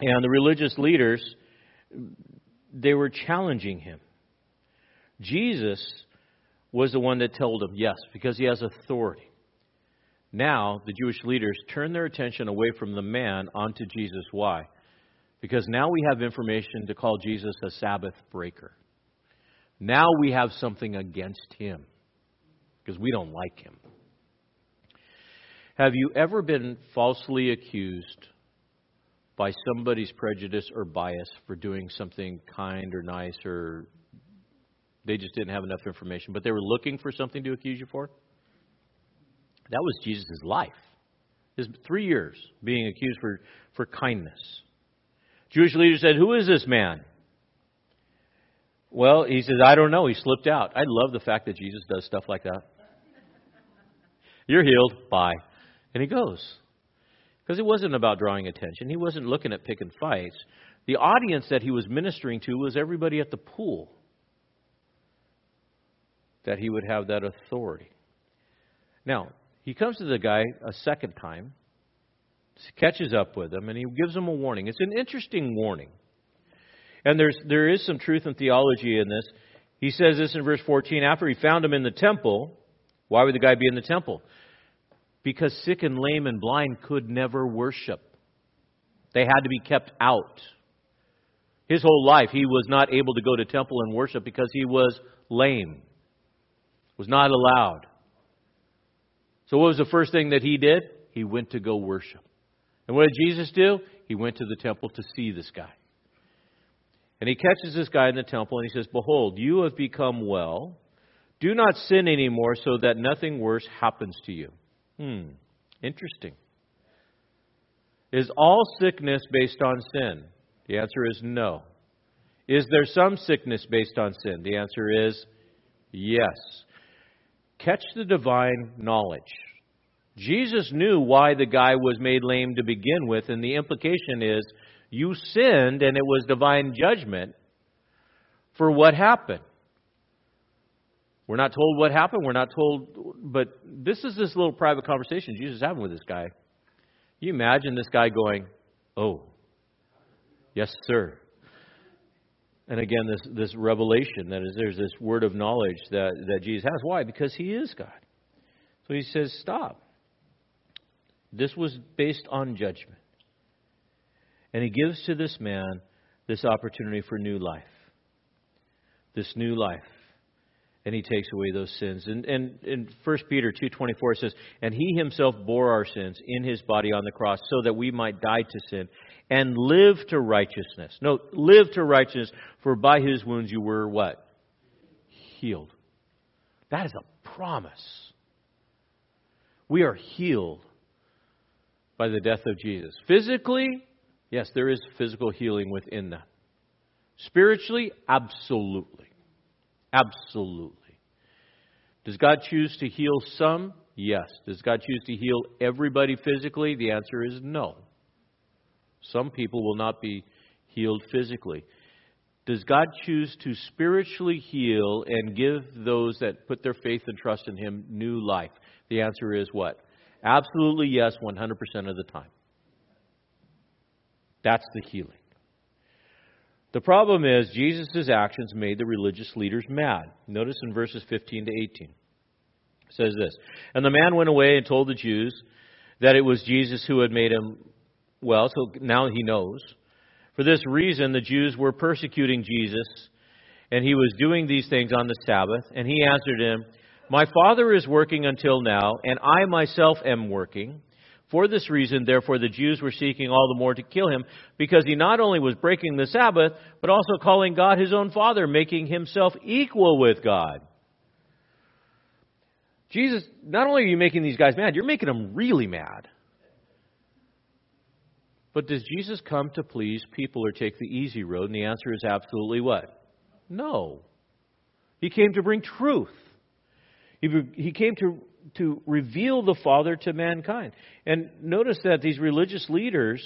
And the religious leaders, they were challenging him. Jesus was the one that told him, yes, because he has authority. Now, the Jewish leaders turn their attention away from the man onto Jesus. Why? Because now we have information to call Jesus a Sabbath breaker. Now we have something against him because we don't like him. Have you ever been falsely accused by somebody's prejudice or bias for doing something kind or nice or they just didn't have enough information, but they were looking for something to accuse you for? That was Jesus' life. His three years being accused for, for kindness. Jewish leaders said, Who is this man? Well, he says, I don't know. He slipped out. I love the fact that Jesus does stuff like that. You're healed. Bye. And he goes. Because it wasn't about drawing attention. He wasn't looking at picking fights. The audience that he was ministering to was everybody at the pool. That he would have that authority. Now, he comes to the guy a second time, catches up with him, and he gives him a warning. It's an interesting warning. And there's, there is some truth and theology in this. He says this in verse 14 after he found him in the temple. Why would the guy be in the temple? Because sick and lame and blind could never worship. They had to be kept out. His whole life, he was not able to go to temple and worship because he was lame, was not allowed. So, what was the first thing that he did? He went to go worship. And what did Jesus do? He went to the temple to see this guy. And he catches this guy in the temple and he says, Behold, you have become well. Do not sin anymore so that nothing worse happens to you. Hmm, interesting. Is all sickness based on sin? The answer is no. Is there some sickness based on sin? The answer is yes. Catch the divine knowledge. Jesus knew why the guy was made lame to begin with, and the implication is you sinned, and it was divine judgment for what happened. We're not told what happened. We're not told, but this is this little private conversation Jesus is having with this guy. You imagine this guy going, "Oh, yes, sir." And again, this this revelation that is there's this word of knowledge that that Jesus has. Why? Because He is God. So He says, "Stop." This was based on judgment. And he gives to this man this opportunity for new life. This new life. And he takes away those sins. And, and in 1 Peter 2.24 says, And he himself bore our sins in his body on the cross so that we might die to sin and live to righteousness. No, live to righteousness, for by his wounds you were what? Healed. That is a promise. We are healed by the death of Jesus. Physically, Yes, there is physical healing within that. Spiritually, absolutely. Absolutely. Does God choose to heal some? Yes. Does God choose to heal everybody physically? The answer is no. Some people will not be healed physically. Does God choose to spiritually heal and give those that put their faith and trust in Him new life? The answer is what? Absolutely yes, 100% of the time. That's the healing. The problem is, Jesus' actions made the religious leaders mad. Notice in verses 15 to 18. It says this And the man went away and told the Jews that it was Jesus who had made him well, so now he knows. For this reason, the Jews were persecuting Jesus, and he was doing these things on the Sabbath. And he answered him, My Father is working until now, and I myself am working. For this reason, therefore, the Jews were seeking all the more to kill him, because he not only was breaking the Sabbath, but also calling God his own Father, making himself equal with God. Jesus, not only are you making these guys mad, you're making them really mad. But does Jesus come to please people or take the easy road? And the answer is absolutely what? No. He came to bring truth. He, he came to to reveal the Father to mankind. And notice that these religious leaders,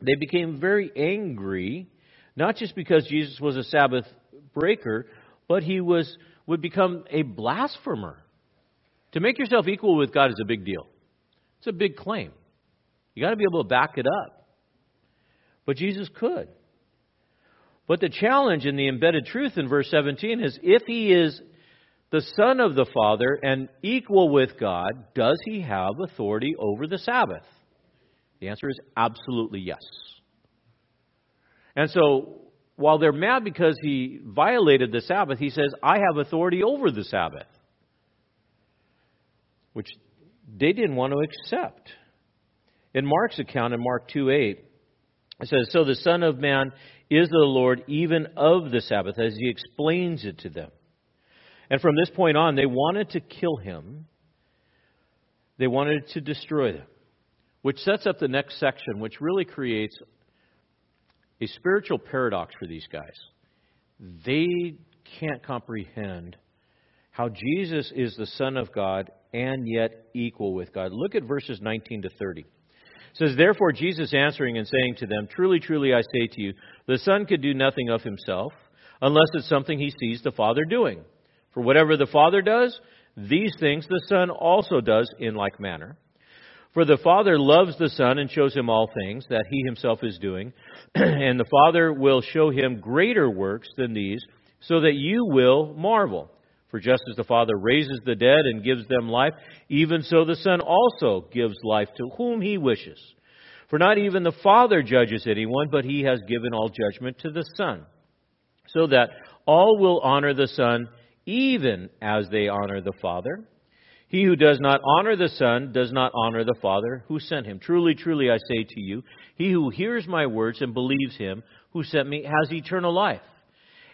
they became very angry, not just because Jesus was a Sabbath breaker, but he was would become a blasphemer. To make yourself equal with God is a big deal. It's a big claim. You got to be able to back it up. But Jesus could. But the challenge in the embedded truth in verse 17 is if he is the Son of the Father and equal with God, does he have authority over the Sabbath? The answer is absolutely yes. And so, while they're mad because he violated the Sabbath, he says, I have authority over the Sabbath. Which they didn't want to accept. In Mark's account, in Mark 2 8, it says, So the Son of Man is the Lord even of the Sabbath, as he explains it to them. And from this point on, they wanted to kill him. They wanted to destroy them. Which sets up the next section, which really creates a spiritual paradox for these guys. They can't comprehend how Jesus is the Son of God and yet equal with God. Look at verses 19 to 30. It says, Therefore Jesus answering and saying to them, Truly, truly, I say to you, the Son could do nothing of himself, unless it's something he sees the Father doing. For whatever the Father does, these things the Son also does in like manner. For the Father loves the Son and shows him all things that he himself is doing, and the Father will show him greater works than these, so that you will marvel. For just as the Father raises the dead and gives them life, even so the Son also gives life to whom he wishes. For not even the Father judges anyone, but he has given all judgment to the Son, so that all will honor the Son even as they honor the Father. He who does not honor the Son does not honor the Father who sent him. Truly, truly, I say to you, he who hears my words and believes him who sent me has eternal life,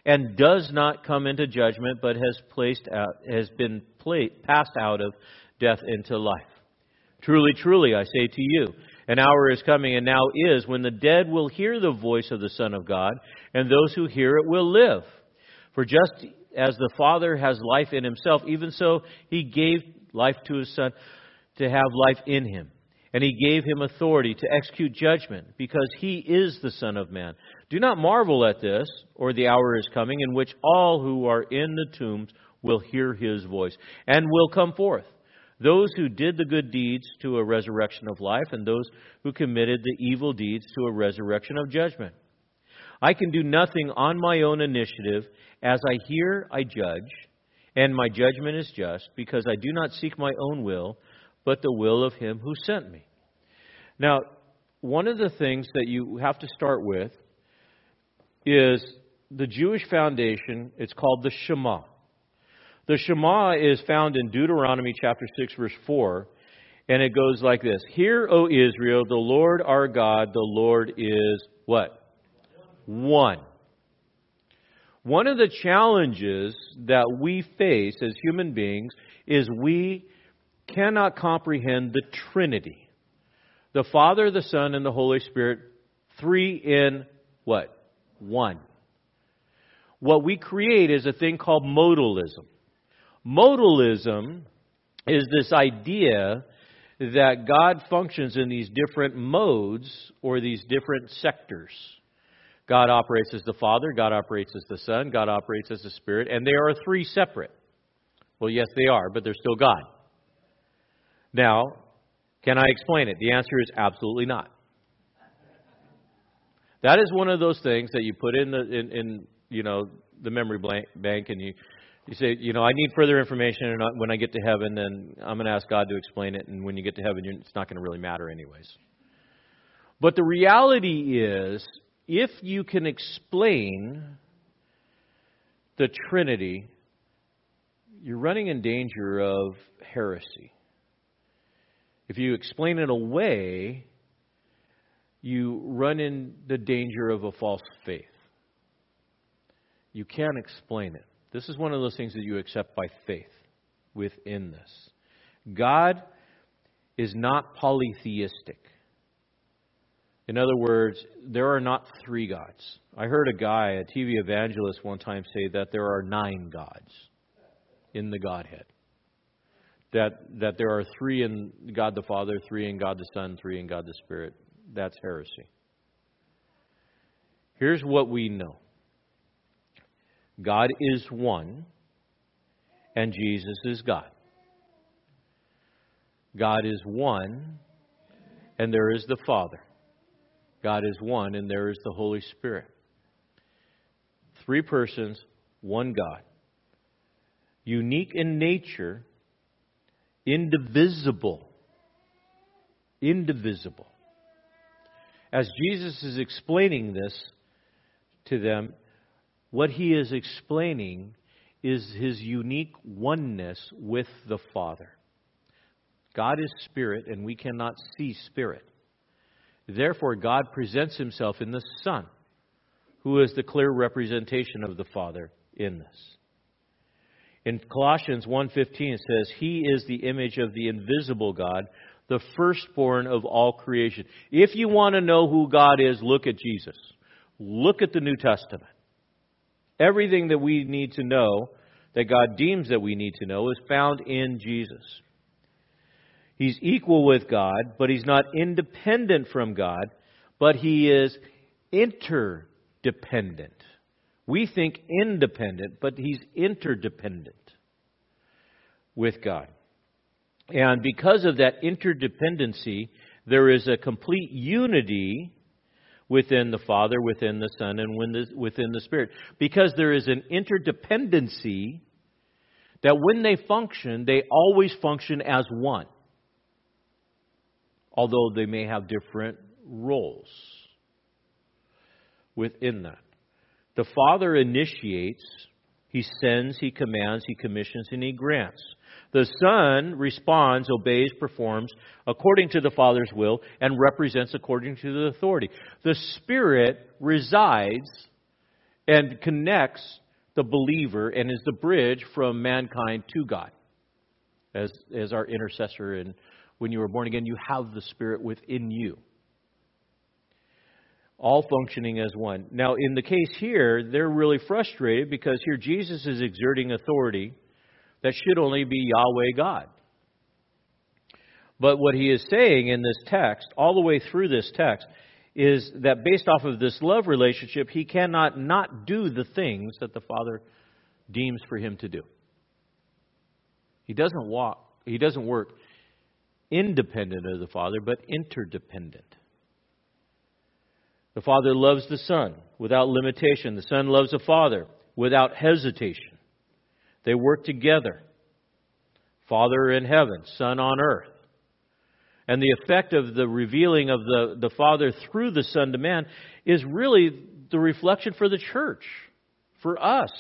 and does not come into judgment, but has placed out, has been passed out of death into life. Truly, truly, I say to you, an hour is coming and now is when the dead will hear the voice of the Son of God, and those who hear it will live. For just as the Father has life in himself, even so he gave life to his Son to have life in him. And he gave him authority to execute judgment, because he is the Son of Man. Do not marvel at this, or the hour is coming in which all who are in the tombs will hear his voice, and will come forth. Those who did the good deeds to a resurrection of life, and those who committed the evil deeds to a resurrection of judgment. I can do nothing on my own initiative. As I hear, I judge and my judgment is just, because I do not seek my own will, but the will of him who sent me. Now, one of the things that you have to start with is the Jewish foundation. It's called the Shema. The Shema is found in Deuteronomy chapter 6, verse 4, and it goes like this Hear, O Israel, the Lord our God, the Lord is what? One. One of the challenges that we face as human beings is we cannot comprehend the Trinity. The Father, the Son, and the Holy Spirit, three in what? One. What we create is a thing called modalism. Modalism is this idea that God functions in these different modes or these different sectors. God operates as the Father, God operates as the Son, God operates as the Spirit, and they are three separate. Well, yes, they are, but they're still God. Now, can I explain it? The answer is absolutely not. That is one of those things that you put in the in, in you know the memory bank, and you you say, you know, I need further information, and when I get to heaven, then I'm going to ask God to explain it, and when you get to heaven, it's not going to really matter anyways. But the reality is, if you can explain the Trinity, you're running in danger of heresy. If you explain it away, you run in the danger of a false faith. You can't explain it. This is one of those things that you accept by faith within this. God is not polytheistic. In other words, there are not three gods. I heard a guy, a TV evangelist, one time say that there are nine gods in the Godhead. That, that there are three in God the Father, three in God the Son, three in God the Spirit. That's heresy. Here's what we know God is one, and Jesus is God. God is one, and there is the Father. God is one, and there is the Holy Spirit. Three persons, one God. Unique in nature, indivisible. Indivisible. As Jesus is explaining this to them, what he is explaining is his unique oneness with the Father. God is spirit, and we cannot see spirit. Therefore, God presents himself in the Son, who is the clear representation of the Father in this. In Colossians 1:15 it says, "He is the image of the invisible God, the firstborn of all creation." If you want to know who God is, look at Jesus. Look at the New Testament. Everything that we need to know, that God deems that we need to know, is found in Jesus. He's equal with God, but he's not independent from God, but he is interdependent. We think independent, but he's interdependent with God. And because of that interdependency, there is a complete unity within the Father, within the Son, and within the Spirit. Because there is an interdependency that when they function, they always function as one, although they may have different roles within that. The Father initiates, He sends, He commands, He commissions, and He grants. The Son responds, obeys, performs according to the Father's will, and represents according to the authority. The Spirit resides and connects the believer and is the bridge from mankind to God as, as our intercessor. And when you were born again, you have the Spirit within you. All functioning as one. Now, in the case here, they're really frustrated because here Jesus is exerting authority that should only be Yahweh God. But what he is saying in this text, all the way through this text, is that based off of this love relationship, he cannot not do the things that the Father deems for him to do. He doesn't walk, he doesn't work independent of the Father, but interdependent. The Father loves the Son without limitation. The Son loves the Father without hesitation. They work together. Father in heaven, Son on earth. And the effect of the revealing of the, the Father through the Son to man is really the reflection for the church, for us.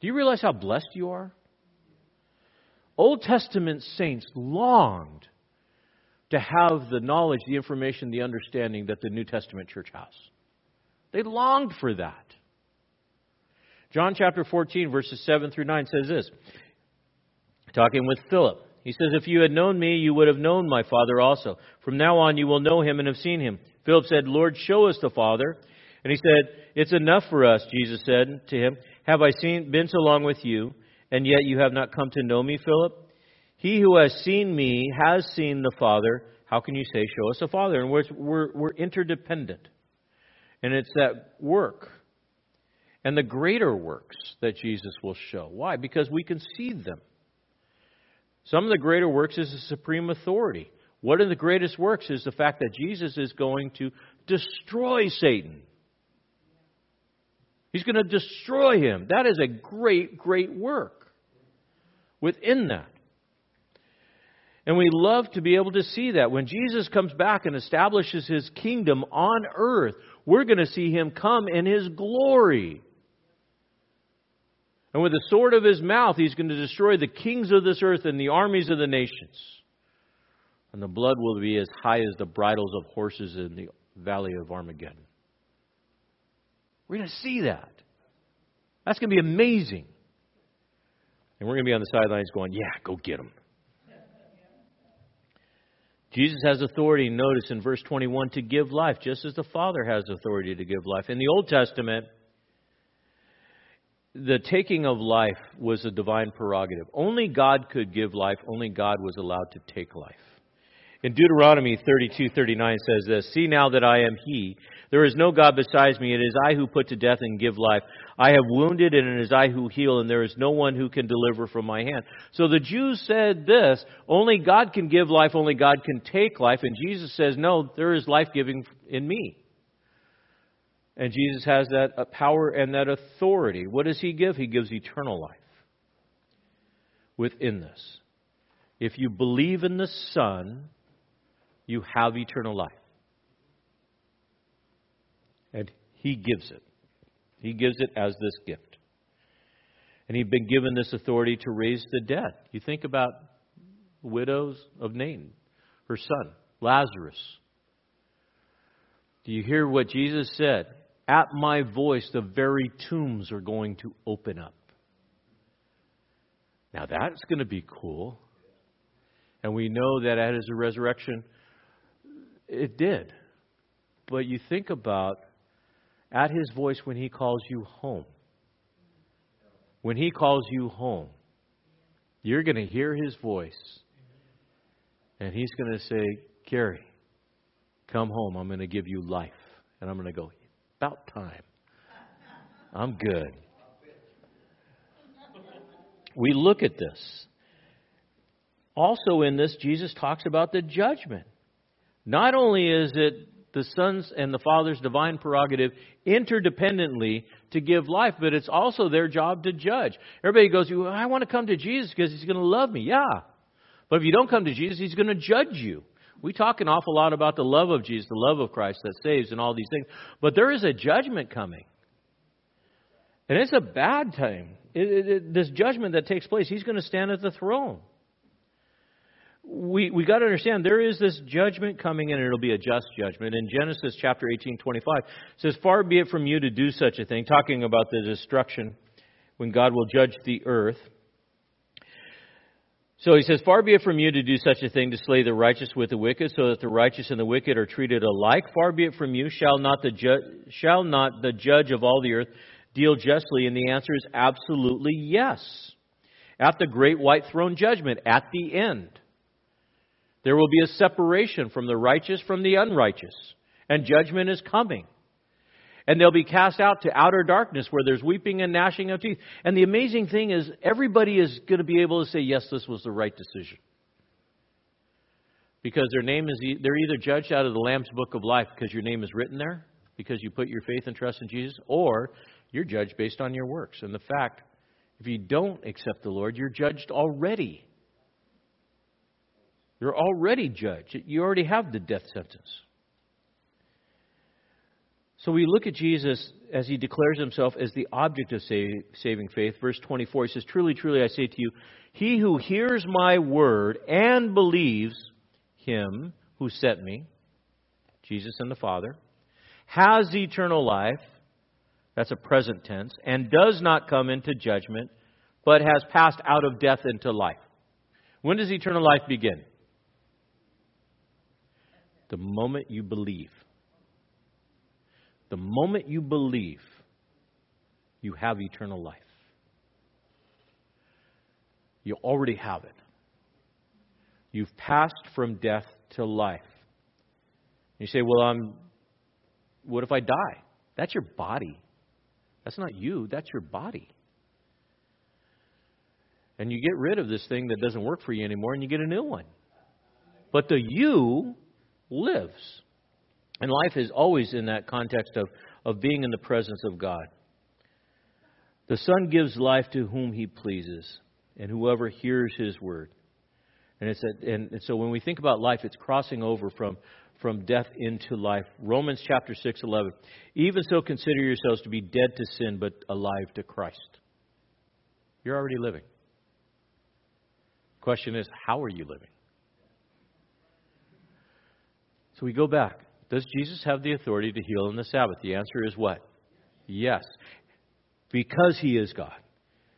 Do you realize how blessed you are? Old Testament saints longed to have the knowledge, the information, the understanding that the New Testament church has. They longed for that. John chapter 14, verses 7 through 9 says this. Talking with Philip. He says, If you had known me, you would have known my Father also. From now on, you will know him and have seen him. Philip said, Lord, show us the Father. And he said, It's enough for us, Jesus said to him. Have I seen, been so long with you, and yet you have not come to know me, Philip? He who has seen me has seen the Father. How can you say, Show us the Father? And we're, we're, we're interdependent. And it's that work and the greater works that Jesus will show. Why? Because we can see them. Some of the greater works is the supreme authority. One of the greatest works is the fact that Jesus is going to destroy Satan. He's going to destroy him. That is a great, great work within that. And we love to be able to see that. When Jesus comes back and establishes his kingdom on earth, we're going to see him come in his glory. And with the sword of his mouth, he's going to destroy the kings of this earth and the armies of the nations. And the blood will be as high as the bridles of horses in the valley of Armageddon. We're going to see that. That's going to be amazing. And we're going to be on the sidelines going, yeah, go get them. Jesus has authority, notice in verse 21, to give life, just as the Father has authority to give life. In the Old Testament, the taking of life was a divine prerogative. Only God could give life, only God was allowed to take life. In Deuteronomy 32:39 says this, "See now that I am he, there is no god besides me, it is I who put to death and give life. I have wounded and it is I who heal and there is no one who can deliver from my hand." So the Jews said this, only God can give life, only God can take life, and Jesus says, "No, there is life-giving in me." And Jesus has that uh, power and that authority. What does he give? He gives eternal life within this. If you believe in the Son, you have eternal life. And he gives it. He gives it as this gift. And he'd been given this authority to raise the dead. You think about widows of Nain, her son, Lazarus. Do you hear what Jesus said? At my voice, the very tombs are going to open up. Now that's going to be cool. And we know that at his resurrection, it did. But you think about at his voice when he calls you home. When he calls you home, you're going to hear his voice And he's going to say, Gary, come home. I'm going to give you life. And I'm going to go, about time. I'm good. We look at this. Also, in this, Jesus talks about the judgment. Not only is it the Son's and the Father's divine prerogative interdependently to give life, but it's also their job to judge. Everybody goes, well, I want to come to Jesus because he's going to love me. Yeah. But if you don't come to Jesus, he's going to judge you. We talk an awful lot about the love of Jesus, the love of Christ that saves, and all these things. But there is a judgment coming. And it's a bad time. It, it, it, this judgment that takes place, he's going to stand at the throne. We we got to understand there is this judgment coming, and it'll be a just judgment. In Genesis chapter eighteen twenty five, says, "Far be it from you to do such a thing," talking about the destruction when God will judge the earth. So he says, Far be it from you to do such a thing, to slay the righteous with the wicked, so that the righteous and the wicked are treated alike. Far be it from you, shall not the, ju- shall not the judge of all the earth deal justly? And the answer is absolutely yes. At the great white throne judgment, at the end, there will be a separation from the righteous from the unrighteous, and judgment is coming and they'll be cast out to outer darkness where there's weeping and gnashing of teeth. And the amazing thing is, everybody is going to be able to say, yes, this was the right decision. Because their name is, they're either judged out of the Lamb's book of life because your name is written there, because you put your faith and trust in Jesus, or you're judged based on your works. And the fact, if you don't accept the Lord, you're judged already. You're already judged. You already have the death sentence. So we look at Jesus as he declares himself as the object of saving faith. Verse 24, he says, Truly, truly, I say to you, he who hears my word and believes him who sent me, Jesus and the Father, has eternal life, that's a present tense, and does not come into judgment, but has passed out of death into life. When does eternal life begin? The moment you believe. The moment you believe, you have eternal life. You already have it. You've passed from death to life. You say, Well, I'm, what if I die? That's your body. That's not you, that's your body. And you get rid of this thing that doesn't work for you anymore and you get a new one. But the you lives. And life is always in that context of, of being in the presence of God. The Son gives life to whom He pleases, and whoever hears His word. And, it's a, and, so when we think about life, it's crossing over from, from death into life. Romans chapter 6, 11. Even so, consider yourselves to be dead to sin, but alive to Christ. You're already living. Question is, how are you living? So we go back. Does Jesus have the authority to heal on the Sabbath? The answer is what? Yes. Because he is God.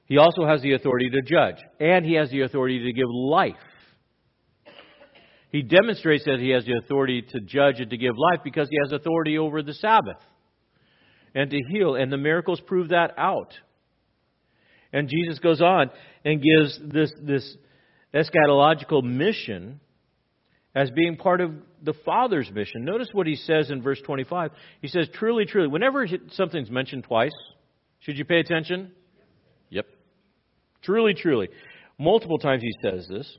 He also has the authority to judge, and he has the authority to give life. He demonstrates that he has the authority to judge and to give life because he has authority over the Sabbath and to heal, and the miracles prove that out. And Jesus goes on and gives this, this eschatological mission as being part of the Father's mission. Notice what he says in verse 25. He says, Truly, truly. Whenever something's mentioned twice, should you pay attention? Yep. Truly, truly. Multiple times he says this.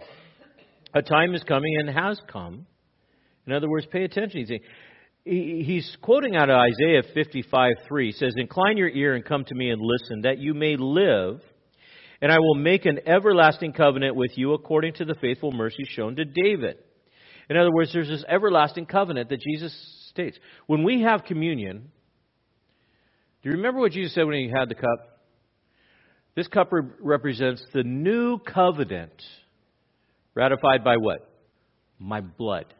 A time is coming and has come. In other words, pay attention. He's, saying, he's quoting out of Isaiah 55 3. He says, Incline your ear and come to me and listen, that you may live, and I will make an everlasting covenant with you according to the faithful mercy shown to David. In other words, there's this everlasting covenant that Jesus states. When we have communion, do you remember what Jesus said when he had the cup? This cup re- represents the new covenant ratified by what? My blood.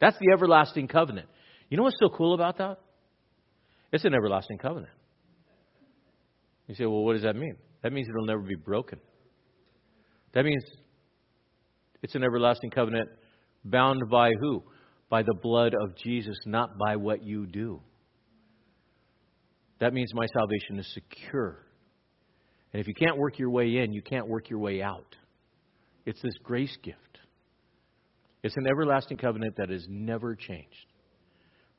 That's the everlasting covenant. You know what's so cool about that? It's an everlasting covenant. You say, well, what does that mean? That means it'll never be broken. That means it's an everlasting covenant bound by who? By the blood of Jesus, not by what you do. That means my salvation is secure. And if you can't work your way in, you can't work your way out. It's this grace gift. It's an everlasting covenant that is never changed.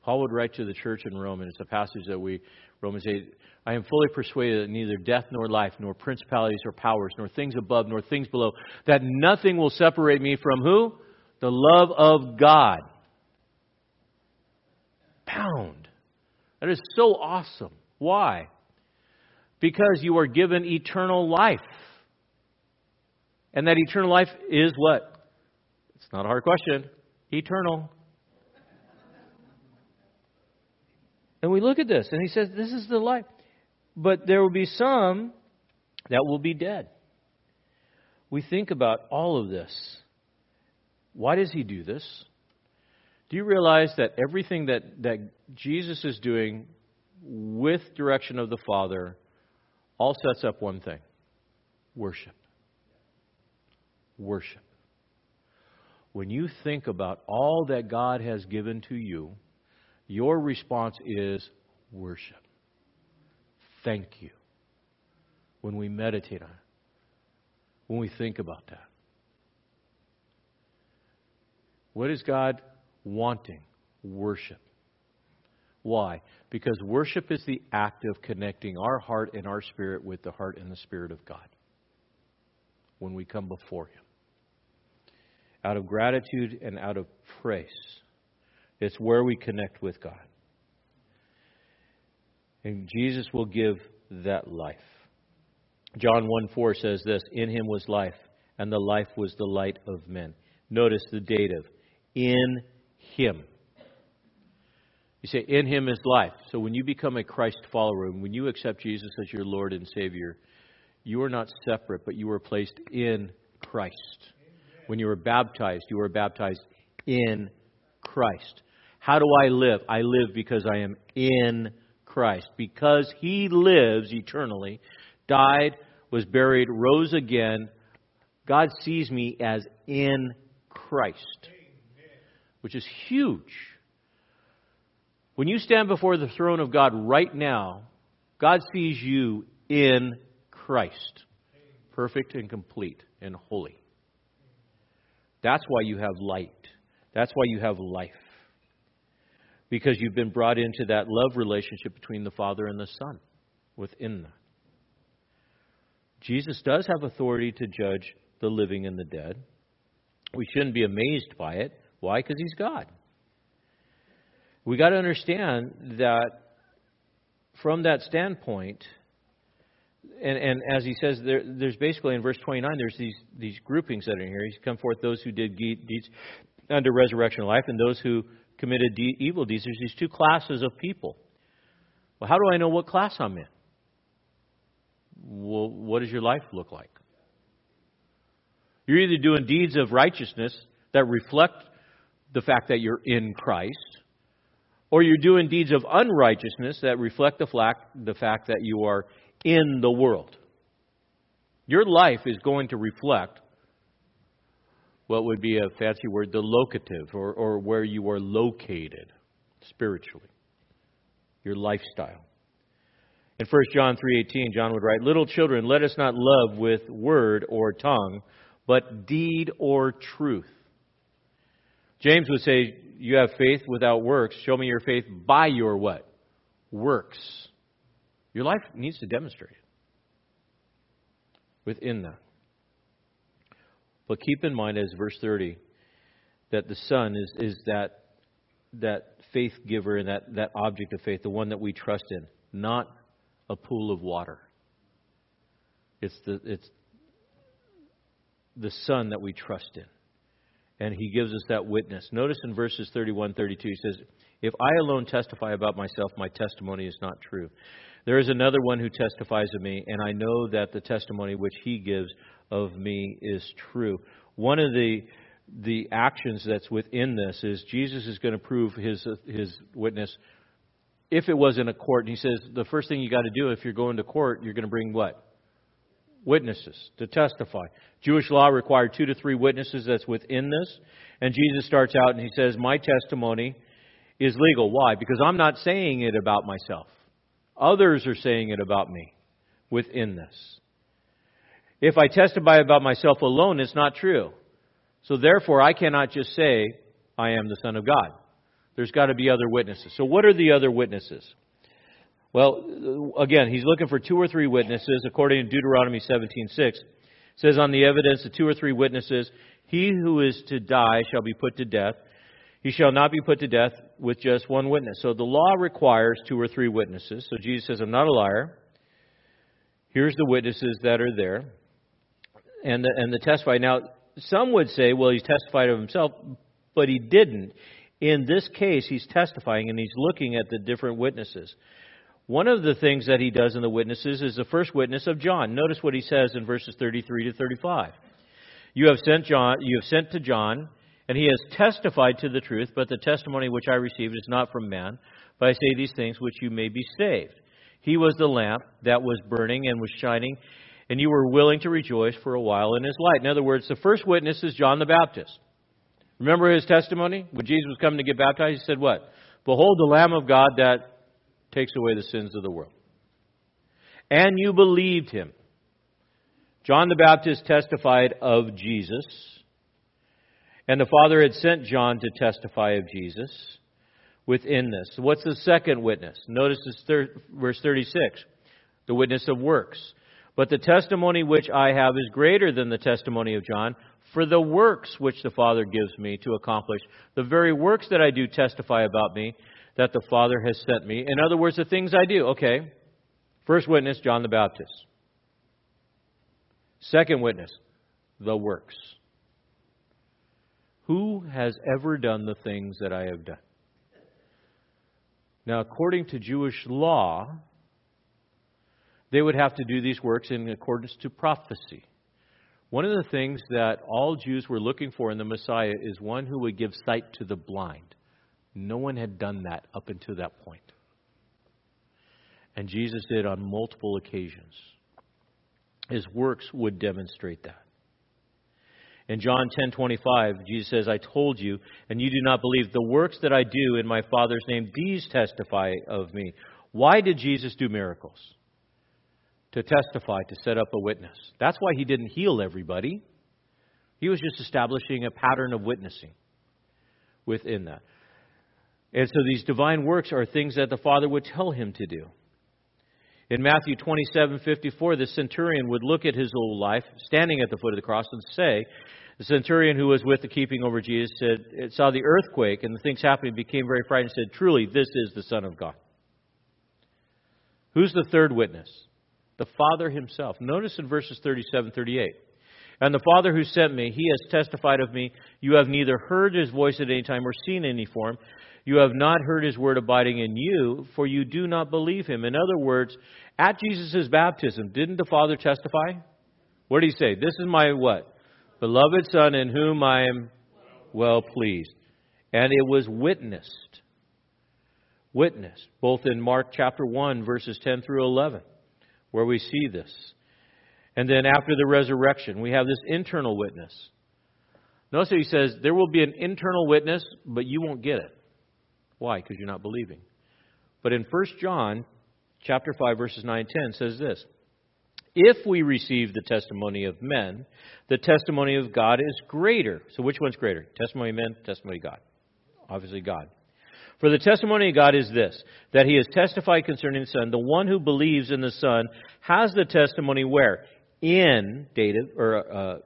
Paul would write to the church in Rome, and it's a passage that we, Romans 8, I am fully persuaded that neither death nor life, nor principalities or powers, nor things above, nor things below, that nothing will separate me from who? The love of God. Pound. That is so awesome. Why? Because you are given eternal life. And that eternal life is what? It's not a hard question. Eternal. And we look at this, and he says, This is the life. But there will be some that will be dead. We think about all of this. Why does he do this? Do you realize that everything that, that Jesus is doing with direction of the Father all sets up one thing worship. Worship. When you think about all that God has given to you, your response is worship. Thank you. When we meditate on it, when we think about that. What is God wanting? Worship. Why? Because worship is the act of connecting our heart and our spirit with the heart and the spirit of God when we come before Him. Out of gratitude and out of praise. It's where we connect with God. And Jesus will give that life. John 1 4 says this In him was life, and the life was the light of men. Notice the dative. In him. You say, In him is life. So when you become a Christ follower, when you accept Jesus as your Lord and Savior, you are not separate, but you are placed in Christ. When you were baptized, you were baptized in Christ. How do I live? I live because I am in Christ. Because He lives eternally, died, was buried, rose again, God sees me as in Christ, which is huge. When you stand before the throne of God right now, God sees you in Christ, perfect and complete and holy. That's why you have light. That's why you have life because you've been brought into that love relationship between the Father and the Son within that. Jesus does have authority to judge the living and the dead. We shouldn't be amazed by it. Why? Because he's God. We got to understand that from that standpoint, and, and as he says, there, there's basically in verse 29, there's these, these groupings that are in here. He's come forth those who did deeds under resurrection life and those who committed de- evil deeds. There's these two classes of people. Well, how do I know what class I'm in? Well, what does your life look like? You're either doing deeds of righteousness that reflect the fact that you're in Christ, or you're doing deeds of unrighteousness that reflect the fact, the fact that you are in the world. Your life is going to reflect what would be a fancy word, the locative, or, or where you are located spiritually, your lifestyle. In 1 John 3:18, John would write, "Little children, let us not love with word or tongue, but deed or truth." James would say, "You have faith without works. Show me your faith by your what? Works." Your life needs to demonstrate it within that. But keep in mind, as verse 30, that the Son is, is that, that faith giver and that, that object of faith, the one that we trust in, not a pool of water. It's the, it's the Son that we trust in. And He gives us that witness. Notice in verses 31 32, He says, If I alone testify about myself, my testimony is not true. There is another one who testifies of me, and I know that the testimony which he gives of me is true. One of the the actions that's within this is Jesus is going to prove his his witness if it was in a court. And he says the first thing you got to do if you're going to court, you're going to bring what? Witnesses to testify. Jewish law required two to three witnesses that's within this. And Jesus starts out and he says, My testimony is legal. Why? Because I'm not saying it about myself. Others are saying it about me within this. If I testify about myself alone, it's not true. So therefore, I cannot just say, I am the Son of God. There's got to be other witnesses. So what are the other witnesses? Well, again, he's looking for two or three witnesses, according to Deuteronomy 17:6. says, On the evidence of two or three witnesses, he who is to die shall be put to death. He shall not be put to death with just one witness. So the law requires two or three witnesses. So Jesus says, I'm not a liar. Here's the witnesses that are there. And the, and the testify. Now, some would say, well, he testified of himself, but he didn't. In this case, he's testifying and he's looking at the different witnesses. One of the things that he does in the witnesses is the first witness of John. Notice what he says in verses 33 to 35. You have sent John, you have sent to John, and he has testified to the truth, but the testimony which I received is not from man, but I say these things which you may be saved. He was the lamp that was burning and was shining, and you were willing to rejoice for a while in his light. In other words, the first witness is John the Baptist. Remember his testimony? When Jesus was coming to get baptized, he said what? Behold the Lamb of God that takes away the sins of the world. And you believed him. John the Baptist testified of Jesus. And the Father had sent John to testify of Jesus within this. What's the second witness? Notice this verse 36 the witness of works. But the testimony which I have is greater than the testimony of John, for the works which the Father gives me to accomplish, the very works that I do testify about me, that the Father has sent me. In other words, the things I do. Okay. First witness, John the Baptist. Second witness, the works. Who has ever done the things that I have done? Now, according to Jewish law, they would have to do these works in accordance to prophecy. One of the things that all Jews were looking for in the Messiah is one who would give sight to the blind. No one had done that up until that point. And Jesus did on multiple occasions. His works would demonstrate that. In John 10:25, Jesus says, "I told you, and you do not believe. The works that I do in my Father's name, these testify of me." Why did Jesus do miracles? To testify, to set up a witness. That's why he didn't heal everybody. He was just establishing a pattern of witnessing within that. And so these divine works are things that the Father would tell him to do. In Matthew 27:54, the centurion would look at his old life, standing at the foot of the cross, and say, the centurion who was with the keeping over Jesus said, it saw the earthquake and the things happening, became very frightened, and said, Truly, this is the Son of God. Who's the third witness? The Father himself. Notice in verses 37 38. And the Father who sent me, he has testified of me. You have neither heard his voice at any time or seen any form. You have not heard his word abiding in you, for you do not believe him. In other words, at Jesus' baptism, didn't the Father testify? What did he say? This is my what? Beloved Son in whom I am well pleased. And it was witnessed. Witnessed, both in Mark chapter 1, verses 10 through 11, where we see this. And then after the resurrection, we have this internal witness. Notice he says, There will be an internal witness, but you won't get it. Why? Because you're not believing. But in 1 John chapter 5 verses 9 and 10 says this. If we receive the testimony of men, the testimony of God is greater. So which one's greater? Testimony of men, testimony of God. Obviously God. For the testimony of God is this, that he has testified concerning the Son. The one who believes in the Son has the testimony where? In, dative, or uh,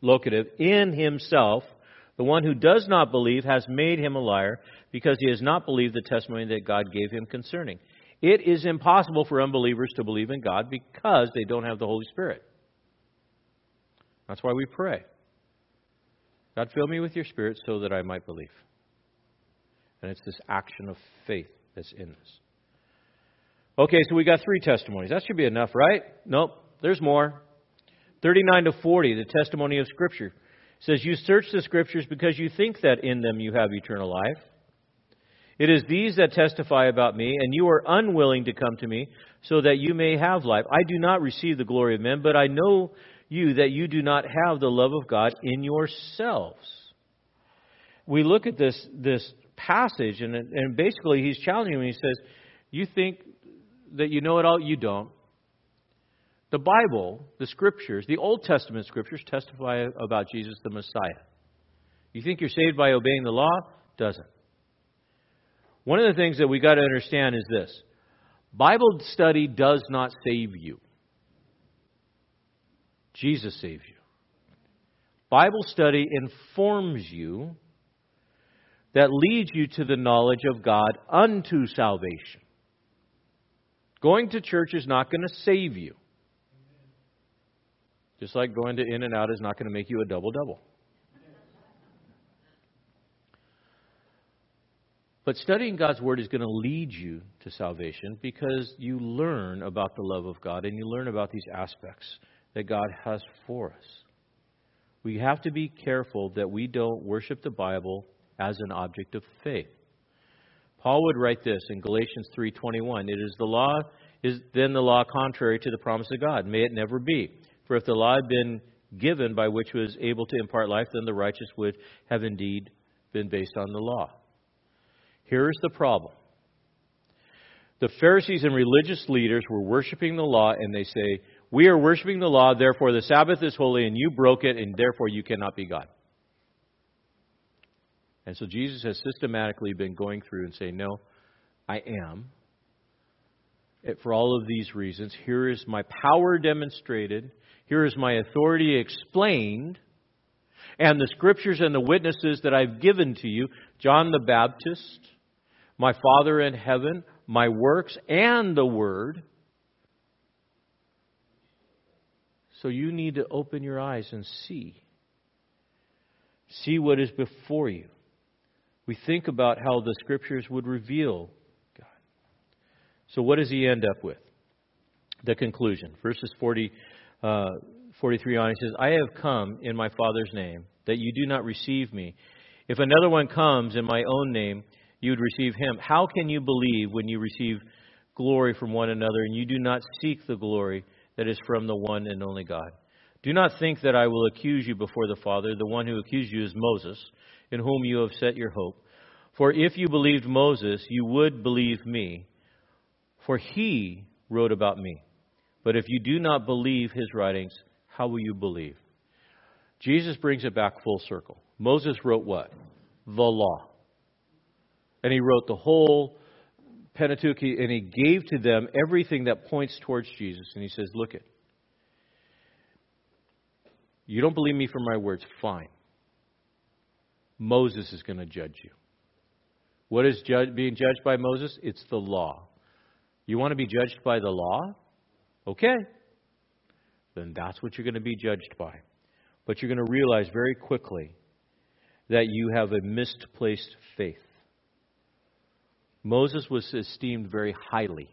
locative, in himself. The one who does not believe has made him a liar because he has not believed the testimony that God gave him concerning. It is impossible for unbelievers to believe in God because they don't have the Holy Spirit. That's why we pray. God, fill me with your Spirit so that I might believe. And it's this action of faith that's in us. Okay, so we got three testimonies. That should be enough, right? Nope, there's more. 39 to 40, the testimony of Scripture says, You search the Scriptures because you think that in them you have eternal life. It is these that testify about me, and you are unwilling to come to me, so that you may have life. I do not receive the glory of men, but I know you that you do not have the love of God in yourselves. We look at this this passage, and and basically he's challenging him. He says, "You think that you know it all? You don't." The Bible, the Scriptures, the Old Testament Scriptures testify about Jesus the Messiah. You think you're saved by obeying the law? Doesn't. One of the things that we got to understand is this Bible study does not save you. Jesus saves you. Bible study informs you that leads you to the knowledge of God unto salvation. Going to church is not going to save you. Just like going to In-N-Out is not going to make you a double double. But studying God's Word is going to lead you to salvation because you learn about the love of God and you learn about these aspects that God has for us. We have to be careful that we don't worship the Bible as an object of faith. Paul would write this in Galatians 3:21, "It is the law is then the law contrary to the promise of God? May it never be. For if the law had been given by which was able to impart life, then the righteous would have indeed been based on the law." Here's the problem. The Pharisees and religious leaders were worshiping the law, and they say, We are worshiping the law, therefore the Sabbath is holy, and you broke it, and therefore you cannot be God. And so Jesus has systematically been going through and saying, No, I am. For all of these reasons, here is my power demonstrated, here is my authority explained, and the scriptures and the witnesses that I've given to you John the Baptist, my Father in heaven, my works, and the Word. So you need to open your eyes and see. See what is before you we think about how the scriptures would reveal God. So, what does he end up with? The conclusion. Verses 40, uh, 43 on, he says, I have come in my Father's name, that you do not receive me. If another one comes in my own name, you would receive him. How can you believe when you receive glory from one another and you do not seek the glory that is from the one and only God? Do not think that I will accuse you before the Father. The one who accused you is Moses in whom you have set your hope. For if you believed Moses, you would believe me, for he wrote about me. But if you do not believe his writings, how will you believe? Jesus brings it back full circle. Moses wrote what? The law. And he wrote the whole Pentateuch, and he gave to them everything that points towards Jesus. And he says, Look it. You don't believe me for my words? Fine. Moses is going to judge you. What is being judged by Moses? It's the law. You want to be judged by the law? Okay. Then that's what you're going to be judged by. But you're going to realize very quickly that you have a misplaced faith. Moses was esteemed very highly.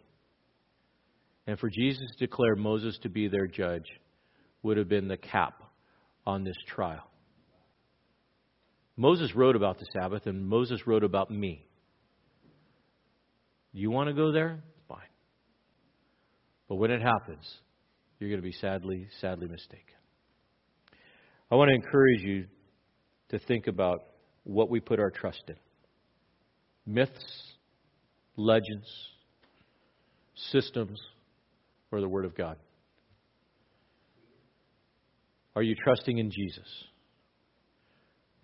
And for Jesus to declare Moses to be their judge would have been the cap on this trial. Moses wrote about the Sabbath, and Moses wrote about me. You want to go there? Fine. But when it happens, you're going to be sadly, sadly mistaken. I want to encourage you to think about what we put our trust in myths, legends, systems, or the Word of God. Are you trusting in Jesus?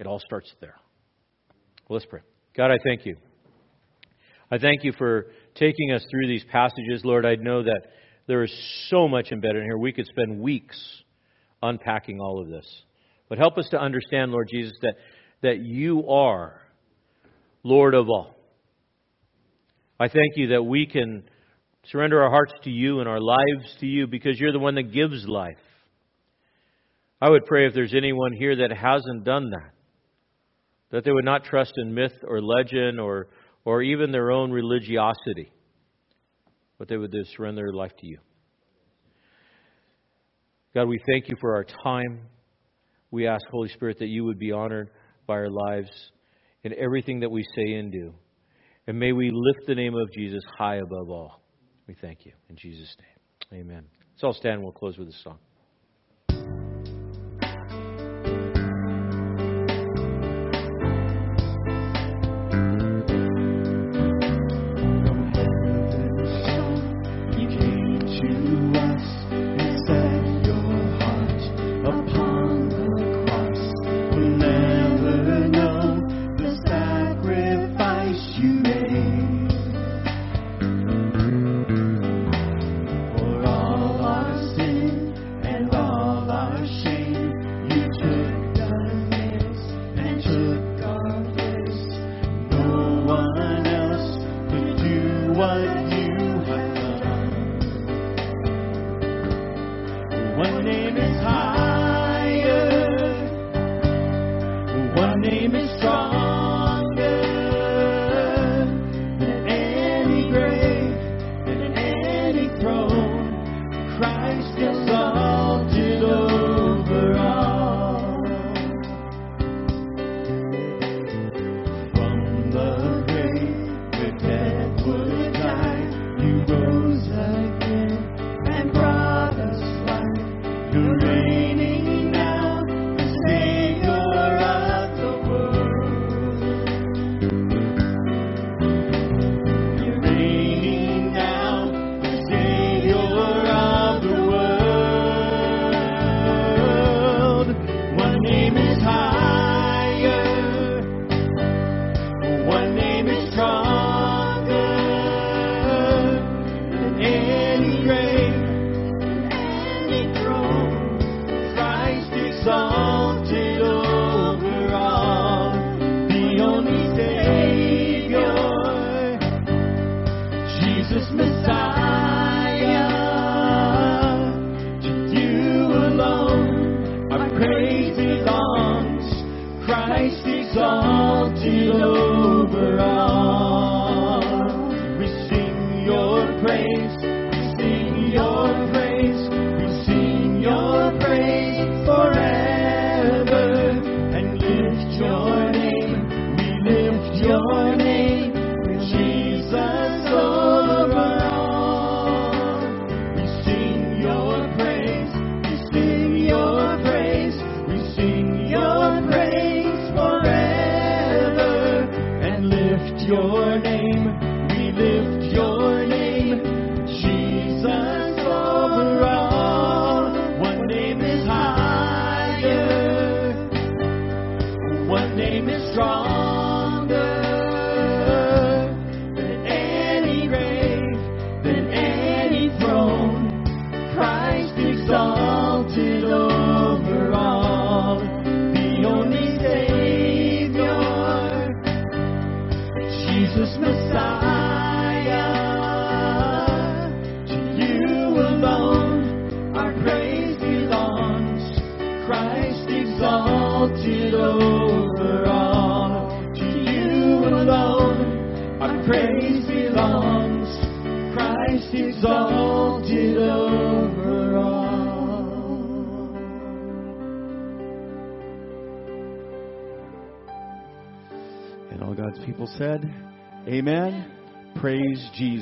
It all starts there. Well, let's pray. God, I thank you. I thank you for taking us through these passages. Lord, I know that there is so much embedded in here. We could spend weeks unpacking all of this. But help us to understand, Lord Jesus, that, that you are Lord of all. I thank you that we can surrender our hearts to you and our lives to you because you're the one that gives life. I would pray if there's anyone here that hasn't done that, that they would not trust in myth or legend or, or even their own religiosity, but they would surrender their life to you. God, we thank you for our time. We ask, Holy Spirit, that you would be honored by our lives in everything that we say and do. And may we lift the name of Jesus high above all. We thank you. In Jesus' name. Amen. So I'll stand and we'll close with a song.